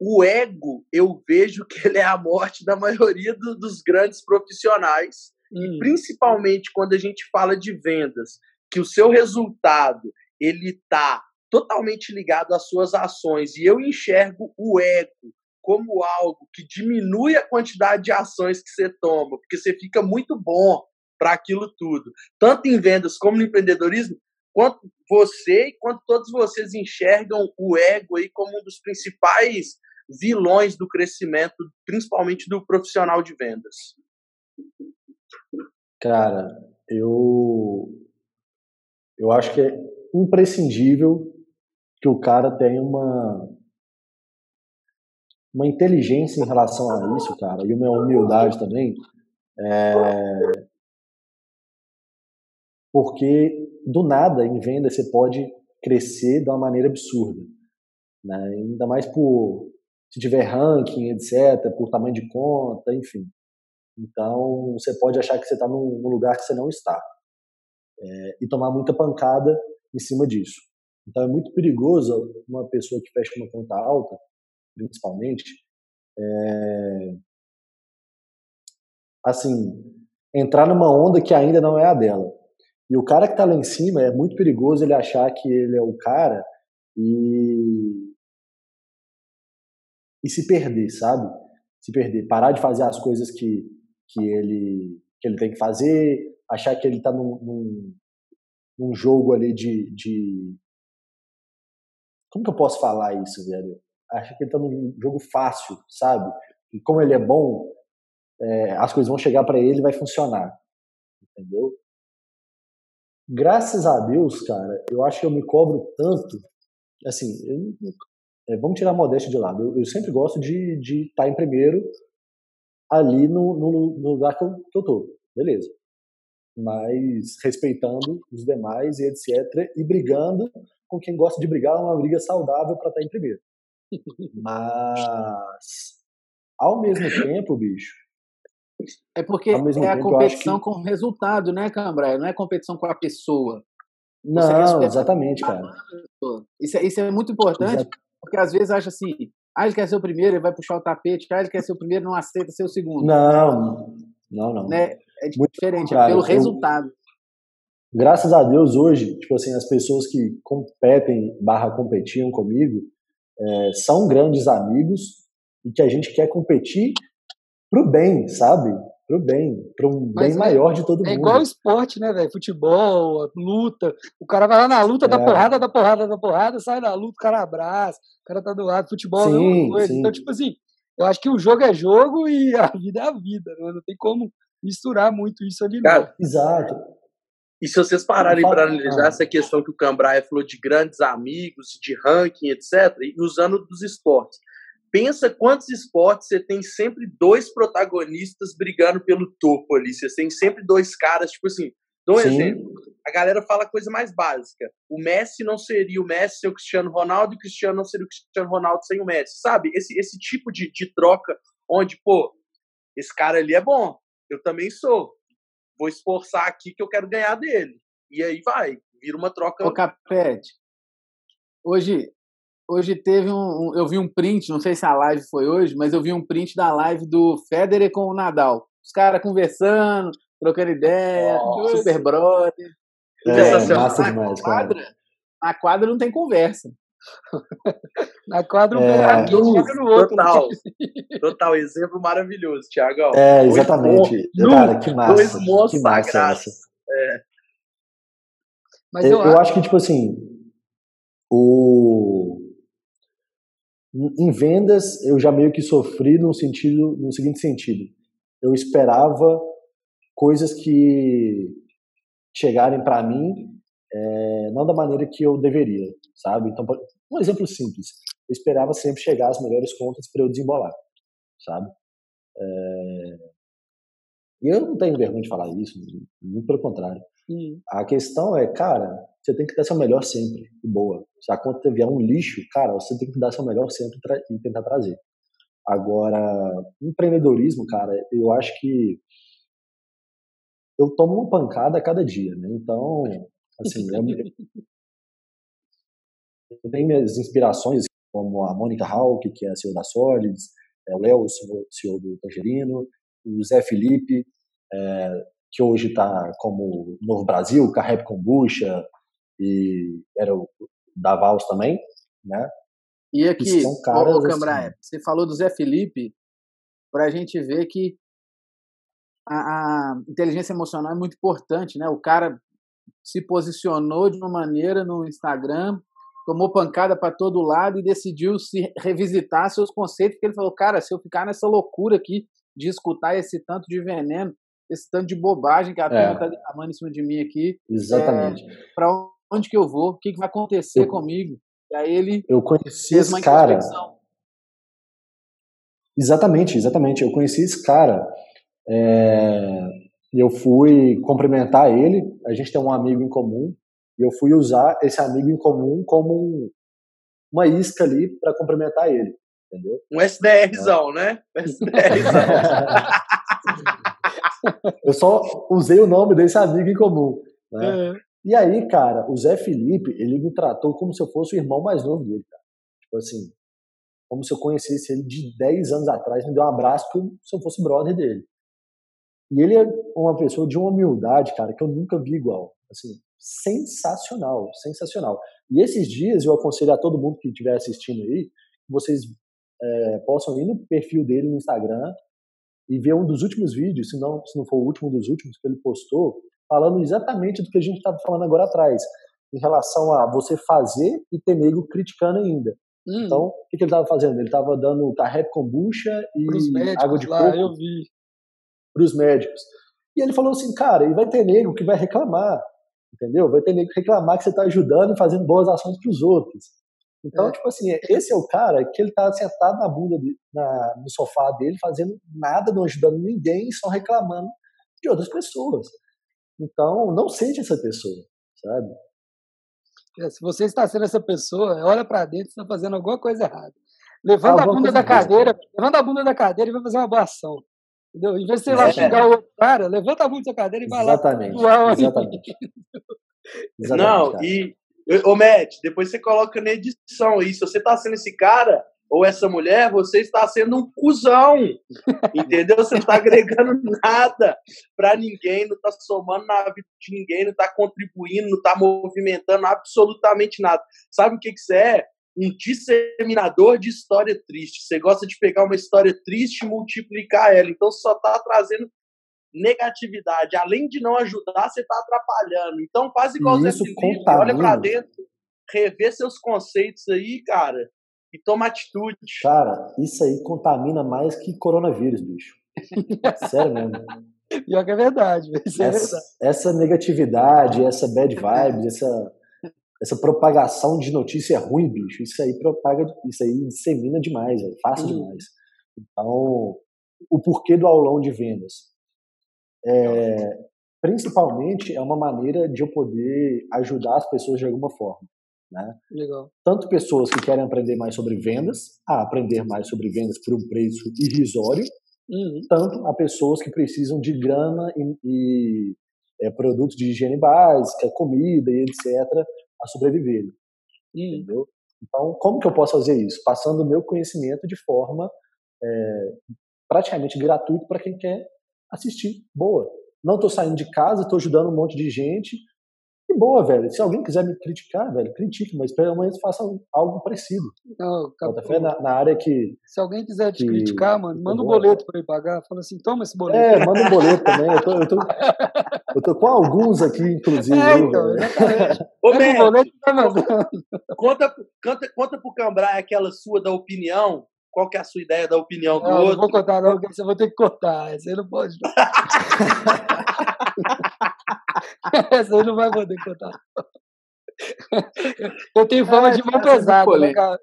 Speaker 3: O ego, eu vejo que ele é a morte da maioria do, dos grandes profissionais. Hum. E principalmente quando a gente fala de vendas, que o seu resultado ele está totalmente ligado às suas ações. E eu enxergo o ego como algo que diminui a quantidade de ações que você toma, porque você fica muito bom para aquilo tudo. Tanto em vendas como no empreendedorismo, quanto você e quanto todos vocês enxergam o ego aí como um dos principais vilões do crescimento, principalmente do profissional de vendas.
Speaker 2: Cara, eu eu acho que é imprescindível que o cara tem uma uma inteligência em relação a isso, cara, e uma humildade também, é... porque do nada em venda você pode crescer de uma maneira absurda, né? ainda mais por se tiver ranking, etc, por tamanho de conta, enfim. Então você pode achar que você está num, lugar que você não está é... e tomar muita pancada em cima disso. Então é muito perigoso uma pessoa que fecha uma conta alta, principalmente, é, assim, entrar numa onda que ainda não é a dela. E o cara que está lá em cima é muito perigoso ele achar que ele é o cara e e se perder, sabe? Se perder, parar de fazer as coisas que, que, ele, que ele tem que fazer, achar que ele está num, num, num, jogo ali de, de. Como que eu posso falar isso, velho? Achar que ele está num jogo fácil, sabe? E como ele é bom, é, as coisas vão chegar para ele e vai funcionar. Entendeu? Graças a Deus, cara, eu acho que eu me cobro tanto. Assim, eu, é, vamos tirar a modéstia de lado. Eu, eu sempre gosto de estar tá em primeiro ali no, no, no lugar que eu, que eu tô. Beleza. Mas respeitando os demais e etc. E brigando com quem gosta de brigar, uma briga saudável para estar tá em primeiro. Mas, ao mesmo tempo, bicho,
Speaker 1: é porque é a competição que... com o resultado, né, Cambrai? Não é competição com a pessoa.
Speaker 2: Não, exatamente, cara.
Speaker 1: Isso é, isso é muito importante, Exato. porque às vezes acha assim, ah, ele quer ser o primeiro, ele vai puxar o tapete, ah, ele quer ser o primeiro, não aceita ser o segundo.
Speaker 2: Não, não, não.
Speaker 1: Né? É muito diferente, é pelo eu, resultado.
Speaker 2: Graças a Deus, hoje, tipo assim, as pessoas que competem barra competiam comigo é, são grandes amigos e que a gente quer competir pro bem, sabe? Pro bem, para um Mas bem é, maior de todo mundo.
Speaker 4: É igual esporte, né, velho? Futebol, luta. O cara vai lá na luta, é. dá porrada, dá porrada, dá porrada, sai da luta, o cara abraça, o cara tá do lado. Futebol sim, é a mesma coisa. Sim. Então, tipo assim, eu acho que o jogo é jogo e a vida é a vida, né? Não tem como misturar muito isso ali, cara,
Speaker 2: não. Exato.
Speaker 3: E se vocês pararem para analisar essa questão que o Cambraia falou de grandes amigos, de ranking, etc., e usando dos esportes. Pensa quantos esportes você tem sempre dois protagonistas brigando pelo topo ali. Você tem sempre dois caras, tipo assim. Dou um Sim. exemplo. A galera fala a coisa mais básica. O Messi não seria o Messi sem o Cristiano Ronaldo, e o Cristiano não seria o Cristiano Ronaldo sem o Messi. Sabe? Esse, esse tipo de, de troca onde, pô, esse cara ali é bom, eu também sou. Vou esforçar aqui que eu quero ganhar dele. E aí vai, vira uma troca.
Speaker 1: Ô, Capete, hoje, hoje teve um, um, Eu vi um print, não sei se a live foi hoje, mas eu vi um print da live do Federer com o Nadal. Os caras conversando, trocando ideia, Nossa. super brother.
Speaker 2: É, massa demais,
Speaker 1: quadra, cara. Na quadra não tem conversa.
Speaker 4: Na quadra um é,
Speaker 3: um no outro. Total, total, exemplo maravilhoso, Thiago.
Speaker 2: É, exatamente. Dois, cara, que massa. Dois moços sagrados. É. Mas eu, eu acho que, tipo assim, o em vendas, eu já meio que sofri no sentido, no seguinte sentido. Eu esperava coisas que chegarem para mim é, não da maneira que eu deveria, sabe? Então, um exemplo simples. Eu esperava sempre chegar às melhores contas para eu desembolar, sabe? É... E eu não tenho vergonha de falar isso, muito pelo contrário. Hum. A questão é, cara, você tem que dar seu melhor sempre, e boa. Se a conta vier um lixo, cara, você tem que dar seu melhor sempre e tentar trazer. Agora, empreendedorismo, cara, eu acho que eu tomo uma pancada a cada dia, né? Então, assim, eu, eu tenho minhas inspirações, como a Mônica Hawk, que é a CEO da Solids, é o Léo, CEO do Tangerino, o Zé Felipe, é, que hoje está como Novo Brasil, Carrep Kombucha, e era o da Vals também, né?
Speaker 1: E aqui, são caras, ô, Cambraia, assim, você falou do Zé Felipe, para a gente ver que a, a, inteligência emocional é muito importante, né? O cara se posicionou de uma maneira no Instagram, tomou pancada para todo lado e decidiu se revisitar seus conceitos, porque ele falou, cara, se eu ficar nessa loucura aqui de escutar esse tanto de veneno, esse tanto de bobagem que a turma está é. derramando em cima de mim aqui.
Speaker 2: Exatamente. É,
Speaker 1: para onde que eu vou? O que, que vai acontecer eu, comigo? E aí ele
Speaker 2: eu conheci esse cara. Exatamente, exatamente. Eu conheci esse cara. É, eu fui cumprimentar ele. A gente tem um amigo em comum. E eu fui usar esse amigo em comum como um, uma isca ali para cumprimentar ele. Entendeu?
Speaker 3: Um SDRzão, é. né? SDRzão.
Speaker 2: Eu só usei o nome desse amigo em comum. Né? É. E aí, cara, o Zé Felipe, ele me tratou como se eu fosse o irmão mais novo dele, cara. Tipo assim, como se eu conhecesse ele de 10 anos atrás, me deu um abraço como se eu fosse brother dele. E ele é uma pessoa de uma humildade, cara, que eu nunca vi igual. Assim, sensacional, sensacional. E esses dias eu aconselho a todo mundo que estiver assistindo aí, vocês é, possam ir no perfil dele no Instagram e ver um dos últimos vídeos, se não, se não for o último dos últimos que ele postou, falando exatamente do que a gente estava falando agora atrás, em relação a você fazer e ter nego criticando ainda. Hum. Então, o que, que ele estava fazendo? Ele estava dando carré kombucha e médicos, água de
Speaker 4: lá,
Speaker 2: coco
Speaker 4: para
Speaker 2: os médicos. E ele falou assim, cara, e vai ter nego que vai reclamar, entendeu? Vai ter nego que reclamar que você está ajudando e fazendo boas ações para os outros. Então, é. tipo assim, esse é o cara que ele tá sentado na bunda, de, na, no sofá dele, fazendo nada, não ajudando ninguém, só reclamando de outras pessoas. Então, não seja essa pessoa, sabe?
Speaker 4: É, se você está sendo essa pessoa, olha para dentro, está fazendo alguma coisa errada. Levanta a bunda da cadeira, levanta a bunda da cadeira e vai fazer uma boa ação. Entendeu? Em vez de você é. lá xingar o outro cara, levanta a bunda da cadeira e vai
Speaker 2: exatamente,
Speaker 4: lá.
Speaker 2: Exatamente.
Speaker 3: exatamente. Não, e, ô Matt, depois você coloca na edição aí, se você tá sendo esse cara, ou essa mulher, você está sendo um cuzão. Entendeu? Você não está agregando nada para ninguém, não está somando na vida de ninguém, não está contribuindo, não está movimentando absolutamente nada. Sabe o que, que você é? Um disseminador de história triste. Você gosta de pegar uma história triste e multiplicar ela. Então só está trazendo negatividade. Além de não ajudar, você está atrapalhando. Então faz igual
Speaker 2: o Zé olha
Speaker 3: para dentro, rever seus conceitos aí, cara e toma atitude.
Speaker 2: Cara, isso aí contamina mais que coronavírus, bicho. Sério mesmo.
Speaker 4: Pior que é verdade.
Speaker 2: Essa, é verdade. essa negatividade, essa bad vibes, essa, essa propagação de notícia ruim, bicho, isso aí propaga, isso aí dissemina demais, é fácil uhum. demais. Então, o porquê do aulão de vendas? É, principalmente é uma maneira de eu poder ajudar as pessoas de alguma forma. Né?
Speaker 4: Legal.
Speaker 2: Tanto pessoas que querem aprender mais sobre vendas, a aprender mais sobre vendas por um preço irrisório, uhum. tanto a pessoas que precisam de grana e, e é, produtos de higiene básica, comida e etc., a sobreviver. Uhum. Entendeu? Então, como que eu posso fazer isso? Passando o meu conhecimento de forma é, praticamente gratuita para quem quer assistir. Boa. Não estou saindo de casa, estou ajudando um monte de gente, que boa, velho. Se alguém quiser me criticar, velho, critique, mas pelo menos faça algo parecido.
Speaker 4: Não,
Speaker 2: fé na, na, área que.
Speaker 4: Se alguém quiser te que... criticar, mano, manda um boleto para ele pagar. Fala assim, toma esse boleto.
Speaker 2: É, manda um boleto também. Eu tô, eu tô, eu tô com alguns aqui, inclusive. É, então,
Speaker 3: Ô, man, boleto tá mandando. Conta, conta, conta pro Cambrai aquela sua da opinião. Qual que é a sua ideia da opinião do
Speaker 4: não,
Speaker 3: outro?
Speaker 4: Não vou contar, não, porque você vai ter que cortar. Você não pode. Essa aí não vai poder contar. Eu tenho fama é, de mão pesada né, da,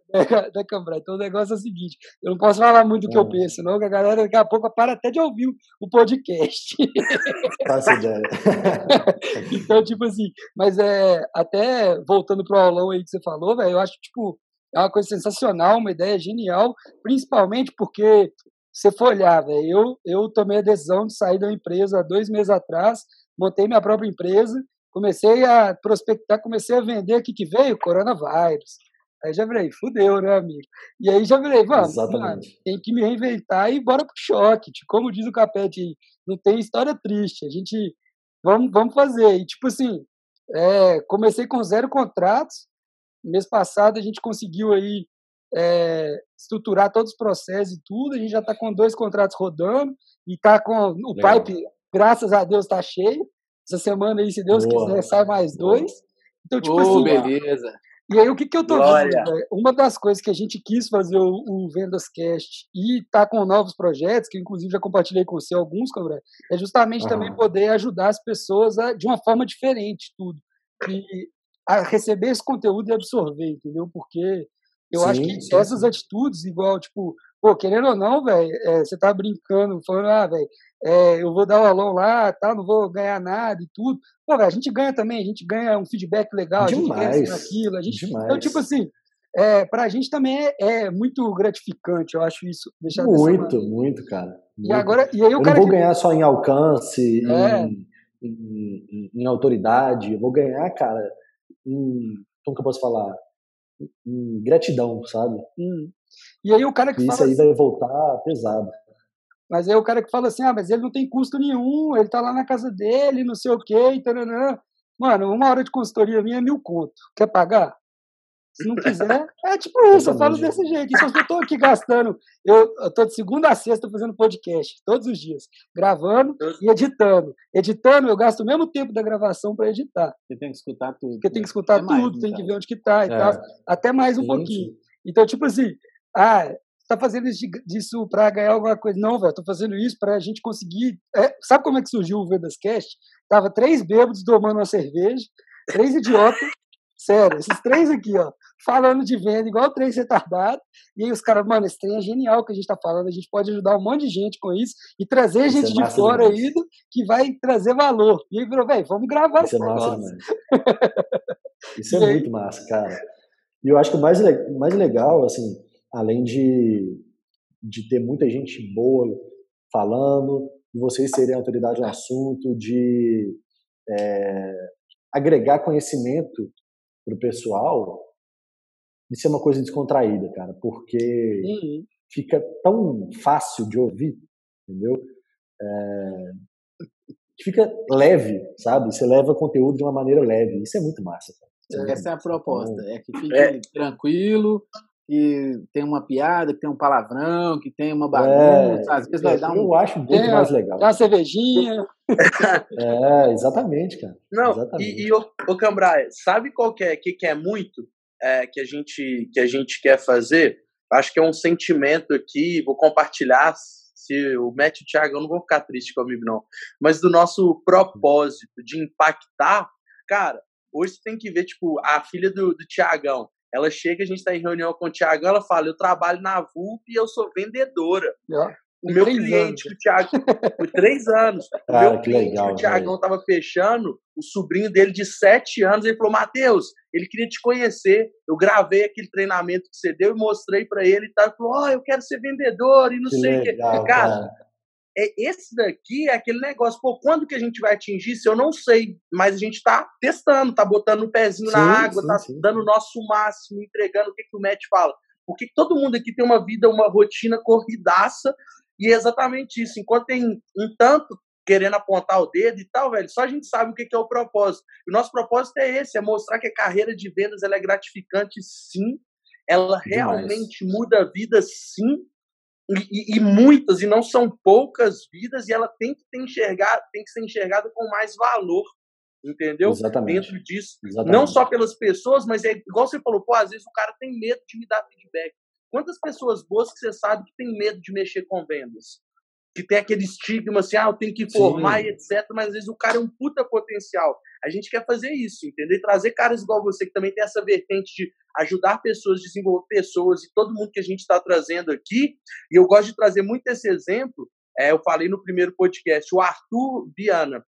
Speaker 4: da Câmara. Então o negócio é o seguinte: eu não posso falar muito do que eu é. penso, não, que a galera daqui a pouco para até de ouvir o podcast.
Speaker 2: Ideia.
Speaker 4: então, tipo assim, mas é até voltando pro aulão aí que você falou, velho, eu acho tipo, é uma coisa sensacional, uma ideia genial, principalmente porque você for olhar, velho, eu, eu tomei a decisão de sair da empresa dois meses atrás montei minha própria empresa, comecei a prospectar, comecei a vender aqui que veio coronavírus. Aí já virei, fudeu, né, amigo? E aí já virei, vamos, mano, tem que me reinventar e bora pro choque. Como diz o Capete, não tem história triste. A gente, vamos, vamos fazer. E tipo assim, é, comecei com zero contratos. Mês passado a gente conseguiu aí é, estruturar todos os processos e tudo. A gente já está com dois contratos rodando e está com o Legal. pipe Graças a Deus tá cheio. Essa semana aí, se Deus Boa. quiser, sai mais dois. Então, tipo
Speaker 3: oh, assim. Beleza.
Speaker 4: E aí, o que, que eu tô Glória. vendo? Uma das coisas que a gente quis fazer o, o Vendas Cast e tá com novos projetos, que inclusive já compartilhei com você alguns, Cobra, é justamente uhum. também poder ajudar as pessoas a, de uma forma diferente, tudo. E a receber esse conteúdo e absorver, entendeu? Porque eu sim, acho que sim. essas atitudes, igual, tipo, pô, querendo ou não, velho, é, você tá brincando, falando, ah, velho, é, eu vou dar o aulão lá, tá, não vou ganhar nada e tudo. Pô, véio, a gente ganha também, a gente ganha um feedback legal,
Speaker 2: demais,
Speaker 4: a gente cresce naquilo. A gente, demais. Então, tipo assim, é, para a gente também é, é, muito gratificante, eu acho isso.
Speaker 2: Deixar muito, muito, cara. Muito.
Speaker 4: E agora, e aí
Speaker 2: eu
Speaker 4: não
Speaker 2: vou que... ganhar só em alcance, é. em, em, em, em, autoridade, eu vou ganhar, cara, em, como que eu posso falar? Em gratidão, sabe?
Speaker 4: Hum. E aí o cara que
Speaker 2: Isso
Speaker 4: fala
Speaker 2: aí vai voltar pesado.
Speaker 4: Mas aí o cara que fala assim, ah, mas ele não tem custo nenhum, ele tá lá na casa dele, não sei o quê, taranã. Mano, uma hora de consultoria minha é mil conto. Quer pagar? Se não quiser, é tipo isso, eu falo desse jeito. Então, se eu estou aqui gastando, eu estou de segunda a sexta fazendo podcast, todos os dias, gravando e editando. Editando, eu gasto o mesmo tempo da gravação para editar.
Speaker 1: Você tem que escutar tudo.
Speaker 4: Porque tem que escutar tudo, mais, tem que ver onde que tá e é. tal. Até mais um pouquinho. Então, tipo assim, ah, tá fazendo isso, disso para ganhar alguma coisa. Não, velho, tô fazendo isso para a gente conseguir. É, sabe como é que surgiu o Vendas Cast? Tava três bêbados tomando uma cerveja, três idiotas, sério, esses três aqui, ó, falando de venda, igual três retardados. E aí os caras, mano, esse trem é genial que a gente tá falando, a gente pode ajudar um monte de gente com isso e trazer isso gente é de fora aí que vai trazer valor. E aí virou, velho, vamos gravar
Speaker 2: isso. Isso é massa demais. isso é muito massa, cara. E eu acho que o mais, mais legal, assim, além de, de ter muita gente boa falando, de vocês serem autoridade no assunto, de é, agregar conhecimento para o pessoal, isso é uma coisa descontraída, cara, porque uhum. fica tão fácil de ouvir, entendeu? É, fica leve, sabe? Você leva conteúdo de uma maneira leve. Isso é muito massa.
Speaker 1: Cara. Essa é a proposta, então, é que fique é. tranquilo, que tem uma piada, que tem um palavrão, que tem uma é, bagunça, é, às vezes vai dar um.
Speaker 2: Eu acho muito é, mais legal.
Speaker 4: Dá uma cervejinha.
Speaker 2: é, exatamente, cara.
Speaker 3: Não,
Speaker 2: exatamente.
Speaker 3: e, e o, o Cambraia, sabe qual que é, que, que é muito é, que, a gente, que a gente quer fazer? Acho que é um sentimento aqui, vou compartilhar. Se o Matt e o Thiago, eu não vou ficar triste comigo, não. Mas do nosso propósito de impactar, cara, hoje você tem que ver, tipo, a filha do, do Tiagão ela chega, a gente está em reunião com o Thiago, ela fala: Eu trabalho na VUP e eu sou vendedora. O meu cliente, anos. o Thiago, por três anos. O meu cliente, legal, o Thiagão estava fechando, o sobrinho dele de sete anos, ele falou: Matheus, ele queria te conhecer. Eu gravei aquele treinamento que você deu e mostrei para ele e tal. Ele falou: Ó, oh, eu quero ser vendedor e não que sei o que. Cara, cara é, esse daqui é aquele negócio, pô, quando que a gente vai atingir isso? Eu não sei, mas a gente está testando, tá botando o um pezinho sim, na água, sim, tá sim. dando o nosso máximo, entregando o que, que o Matt fala. Porque todo mundo aqui tem uma vida, uma rotina corridaça, e é exatamente isso. Enquanto tem um tanto querendo apontar o dedo e tal, velho, só a gente sabe o que, que é o propósito. E o nosso propósito é esse, é mostrar que a carreira de vendas ela é gratificante, sim, ela Demais. realmente muda a vida, sim, e, e, muitas, e não são poucas vidas, e ela tem que, ter enxergado, tem que ser enxergada com mais valor, entendeu?
Speaker 2: Exatamente.
Speaker 3: Dentro disso. Exatamente. Não só pelas pessoas, mas é igual você falou, pô, às vezes o cara tem medo de me dar feedback. Quantas pessoas boas que você sabe que tem medo de mexer com vendas? Que tem aquele estigma assim, ah, eu tenho que formar Sim. e etc. Mas às vezes o cara é um puta potencial. A gente quer fazer isso, entendeu? E trazer caras igual você, que também tem essa vertente de ajudar pessoas, desenvolver pessoas e todo mundo que a gente está trazendo aqui. E eu gosto de trazer muito esse exemplo. É, eu falei no primeiro podcast, o Arthur Viana,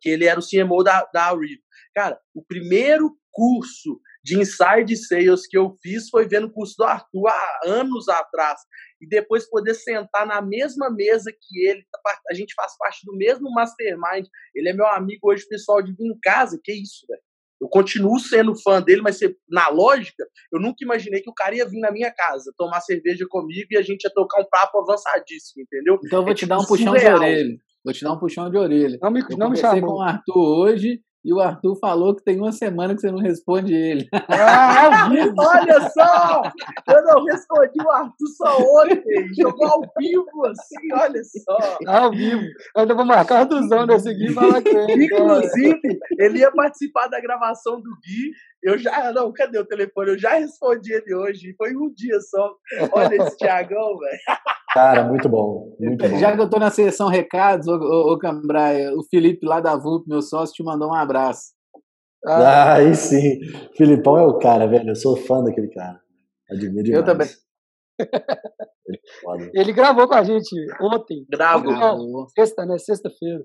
Speaker 3: que ele era o CMO da, da Reed. Cara, o primeiro curso de inside sales que eu fiz foi vendo o curso do Arthur há anos atrás. E depois poder sentar na mesma mesa que ele, a gente faz parte do mesmo mastermind. Ele é meu amigo hoje, pessoal, de vir em casa. Que isso, velho? Eu continuo sendo fã dele, mas na lógica, eu nunca imaginei que o cara ia vir na minha casa tomar cerveja comigo e a gente ia tocar um papo avançadíssimo, entendeu?
Speaker 1: Então eu vou é te dar um puxão surreal. de orelha. Vou te dar um puxão de orelha.
Speaker 4: Não me,
Speaker 1: eu
Speaker 4: não me chamou.
Speaker 1: com o Arthur hoje e o Arthur falou que tem uma semana que você não responde ele.
Speaker 3: Ah, olha só! Eu não respondi o Arthur só ontem. Jogou ao vivo, assim, olha só.
Speaker 4: Ao vivo. Eu ainda vou marcar o Arthurzão nesse aqui e falar com ele.
Speaker 3: Inclusive, ele ia participar da gravação do Gui. Eu já. Não, cadê o telefone? Eu já respondi ele hoje. Foi um dia só. Olha esse Thiagão, velho.
Speaker 2: Cara, muito bom. Muito bom.
Speaker 1: Já que eu tô na sessão recados, ô, ô, ô Cambraia, o Felipe lá da VUP, meu sócio, te mandou um abraço.
Speaker 2: Ah, ah aí sim. Filipão é o cara, velho. Eu sou fã daquele cara. Admiro demais.
Speaker 1: Eu também.
Speaker 4: Ele, Ele gravou com a gente ontem.
Speaker 3: Gravou.
Speaker 4: Sexta, né? Sexta-feira.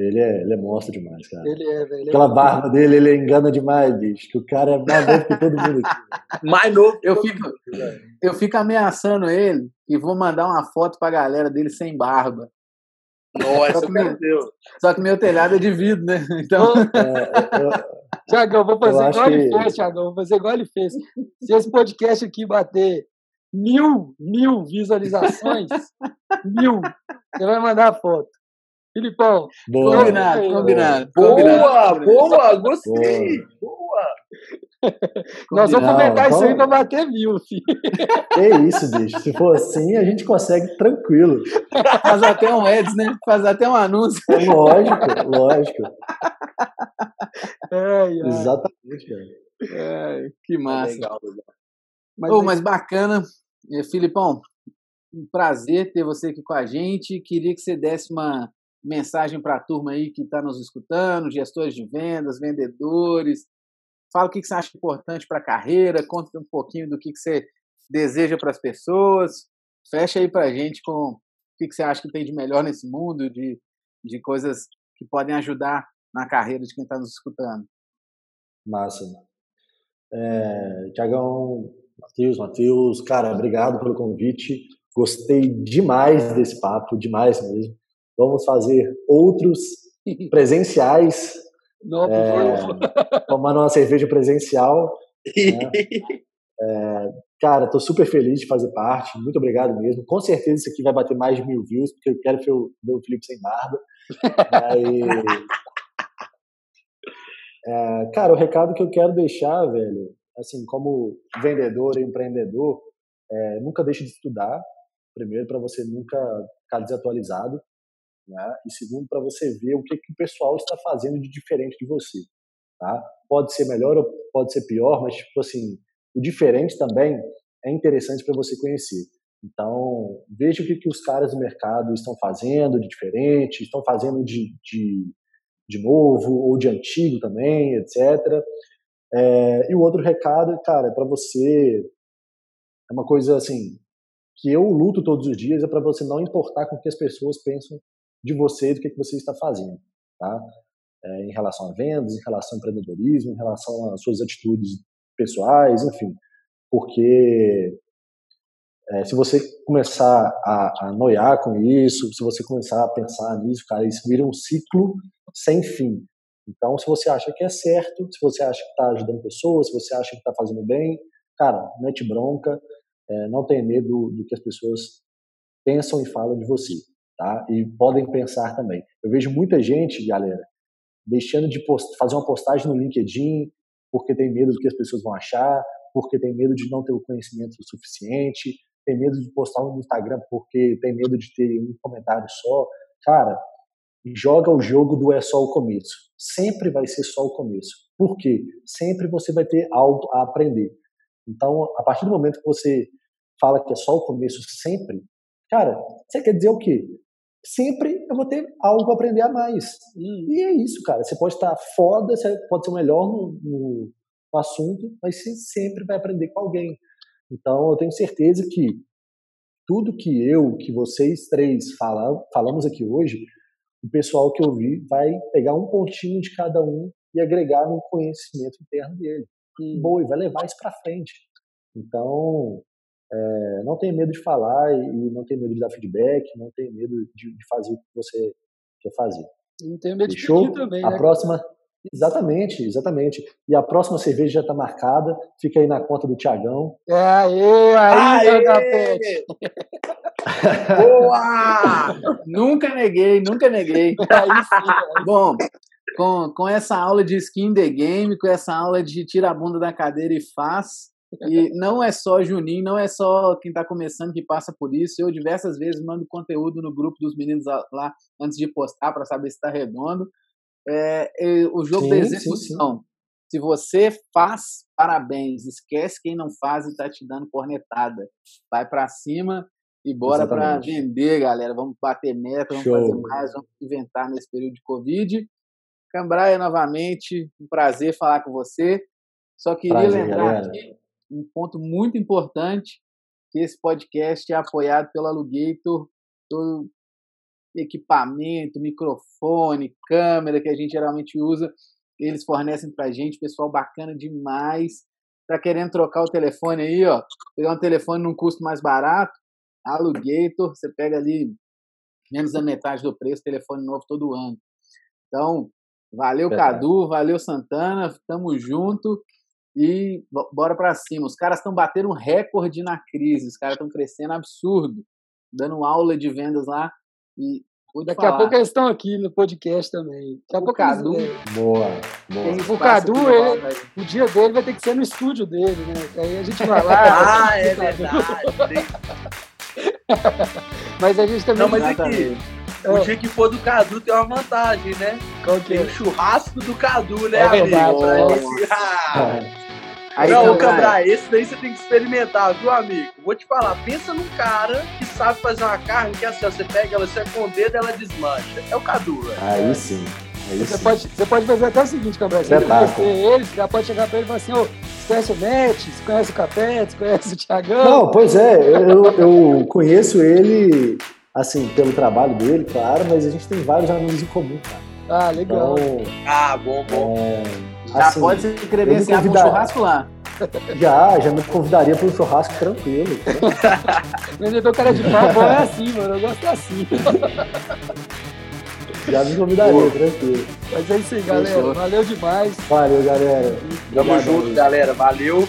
Speaker 2: Ele é, ele é monstro demais, cara.
Speaker 4: Ele é, velho.
Speaker 2: É Aquela barba dele, ele engana demais, bicho. Que o cara é mais novo que todo mundo aqui.
Speaker 3: mais novo.
Speaker 1: Eu fico, eu fico ameaçando ele e vou mandar uma foto pra galera dele sem barba.
Speaker 3: Nossa, só meu Deus.
Speaker 1: Só que meu telhado é de vidro, né? Então.
Speaker 4: É, Tiagão, vou fazer igual que... ele fez, Tiagão. Vou fazer igual ele fez. Se esse podcast aqui bater mil, mil visualizações, mil, você vai mandar a foto. Filipão.
Speaker 1: Boa. Combinado, combinado.
Speaker 3: Boa, combinado. boa, gostei. Boa. boa.
Speaker 4: Nós vamos comentar isso aí para bater mil, filho.
Speaker 2: Que isso, bicho. Se for assim, a gente consegue tranquilo.
Speaker 1: Faz até um ads, né? Faz até um anúncio.
Speaker 2: É lógico, lógico.
Speaker 4: É, é.
Speaker 2: Exatamente, cara.
Speaker 1: É, que massa.
Speaker 3: Legal, legal.
Speaker 1: Mas, oh, mas bacana. Filipão, um prazer ter você aqui com a gente. Queria que você desse uma mensagem para a turma aí que está nos escutando, gestores de vendas, vendedores. Fala o que você acha importante para a carreira, conta um pouquinho do que você deseja para as pessoas. Fecha aí para a gente com o que você acha que tem de melhor nesse mundo, de, de coisas que podem ajudar na carreira de quem está nos escutando.
Speaker 2: Massa. É, Tiagão, Matheus, Matheus, cara, obrigado pelo convite. Gostei demais desse papo, demais mesmo. Vamos fazer outros presenciais.
Speaker 4: Não,
Speaker 2: é, tomando uma cerveja presencial. Né? É, cara, estou super feliz de fazer parte. Muito obrigado mesmo. Com certeza isso aqui vai bater mais de mil views, porque eu quero ver o, Felipe sem barba. É, cara, o recado que eu quero deixar, velho, assim, como vendedor e empreendedor, é, nunca deixe de estudar. Primeiro, para você nunca ficar desatualizado. Né? E segundo, para você ver o que, que o pessoal está fazendo de diferente de você. Tá? Pode ser melhor ou pode ser pior, mas, tipo assim, o diferente também é interessante para você conhecer. Então, veja o que, que os caras do mercado estão fazendo de diferente, estão fazendo de, de, de novo ou de antigo também, etc. É, e o outro recado, cara, é para você. É uma coisa assim, que eu luto todos os dias, é para você não importar com o que as pessoas pensam de você e do que, que você está fazendo, tá? É, em relação a vendas, em relação ao empreendedorismo, em relação às suas atitudes pessoais, enfim. Porque é, se você começar a, a noiar com isso, se você começar a pensar nisso, cara, isso vira um ciclo sem fim. Então, se você acha que é certo, se você acha que está ajudando pessoas, se você acha que está fazendo bem, cara, mete bronca, é, não tenha medo do que as pessoas pensam e falam de você tá? E podem pensar também. Eu vejo muita gente, galera, deixando de post fazer uma postagem no LinkedIn porque tem medo do que as pessoas vão achar, porque tem medo de não ter o conhecimento suficiente, tem medo de postar no Instagram porque tem medo de ter um comentário só. Cara, joga o jogo do é só o começo. Sempre vai ser só o começo. Por quê? Sempre você vai ter algo a aprender. Então, a partir do momento que você fala que é só o começo sempre, cara, você quer dizer o quê? Sempre eu vou ter algo a aprender a mais. E, e é isso, cara. Você pode estar foda, você pode ser o melhor no, no, no, assunto, mas você sempre vai aprender com alguém. Então, eu tenho certeza que tudo que eu, que vocês três fala, falamos aqui hoje, o pessoal que eu vi vai pegar um pontinho de cada um e agregar no conhecimento interno dele. E, boa, e vai levar isso para frente. Então, é, não tenha medo de falar e, não tenha medo de dar feedback, não tenha medo de, de fazer o que você quer fazer.
Speaker 4: Não tenha medo Fechou? de pedir também,
Speaker 2: A
Speaker 4: né?
Speaker 2: próxima, exatamente, exatamente. E a próxima cerveja já está marcada, fica aí na conta do Tiagão.
Speaker 4: É, aí, aí, aê!
Speaker 1: Boa! nunca neguei, nunca neguei.
Speaker 4: Aí sim,
Speaker 1: Bom, com, com essa aula de skin the game, com essa aula de tira a bunda da cadeira e faz, e não é só Juninho, não é só quem está começando que passa por isso. Eu diversas vezes mando conteúdo no grupo dos meninos lá antes de postar para saber se está redondo. É, o jogo sim, da execução. Sim, sim. Se você faz, parabéns. Esquece quem não faz e está te dando cornetada. Vai para cima e bora para vender, galera. Vamos bater meta, vamos Show. fazer mais, vamos inventar nesse período de Covid. Cambraia, novamente, um prazer falar com você. Só queria prazer, lembrar galera. aqui um ponto muito importante, que esse podcast é apoiado pelo Alugator, todo equipamento, microfone, câmera que a gente geralmente usa, eles fornecem pra gente, pessoal bacana demais. Tá querendo trocar o telefone aí, ó, pegar um telefone num custo mais barato, Alugator, você pega ali menos da metade do preço, telefone novo todo ano. Então, valeu Cadu, valeu Santana, tamo junto e bora para cima. Os caras estão batendo um recorde na crise, os caras estão crescendo absurdo, dando aula de vendas lá e
Speaker 4: Daqui a pouco eles estão aqui no podcast também. Daqui a
Speaker 1: o
Speaker 4: pouco
Speaker 1: Cadu.
Speaker 4: eles-
Speaker 2: Boa, boa.
Speaker 4: O Cadu,
Speaker 1: aqui
Speaker 4: ele- o dia dele vai ter que ser no estúdio dele, né? Que Aí a gente vai lá.
Speaker 3: Ah, é verdade.
Speaker 4: Mas a gente também.
Speaker 3: Não, mas é
Speaker 1: Exatamente.
Speaker 3: que o dia que for do Cadu tem uma vantagem, né?
Speaker 4: Qual que
Speaker 3: Tem
Speaker 4: é?
Speaker 3: o churrasco do Cadu, né,
Speaker 4: É
Speaker 3: amigo?
Speaker 4: verdade,
Speaker 3: Pra
Speaker 1: é. Aí,
Speaker 3: não,
Speaker 1: Cambrai,
Speaker 3: Cambrai, esse daí você tem que experimentar, viu, amigo? Vou te falar, pensa num cara que sabe fazer uma carne que assim, ó, você pega ela, você com o dedo ela desmancha. É o Cadu, velho.
Speaker 2: Aí sim. Aí
Speaker 4: Você
Speaker 2: sim.
Speaker 4: pode, você pode fazer até o seguinte, Cambrai. Se você
Speaker 2: Espetáculo.
Speaker 4: conhecer ele, você já pode chegar pra ele e falar assim, ô, você conhece o Net, você conhece o Capete, você conhece o Thiagão?
Speaker 2: Não, pois é, eu, eu conheço ele, assim, pelo trabalho dele, claro, mas a gente tem vários amigos em comum, cara.
Speaker 4: Ah, legal.
Speaker 2: Então,
Speaker 3: Ah, bom, bom.
Speaker 2: é,
Speaker 1: já
Speaker 2: assim,
Speaker 1: pode se credenciar para um churrasco lá.
Speaker 2: já, já me convidaria para um churrasco tranquilo.
Speaker 4: Vendedor cara de pau, bom, é assim, mano. Eu gosto assim.
Speaker 2: Já me convidaria, tranquilo.
Speaker 4: Mas é isso aí, galera. Valeu demais.
Speaker 2: Valeu, galera.
Speaker 3: Tamo junto, galera. Valeu.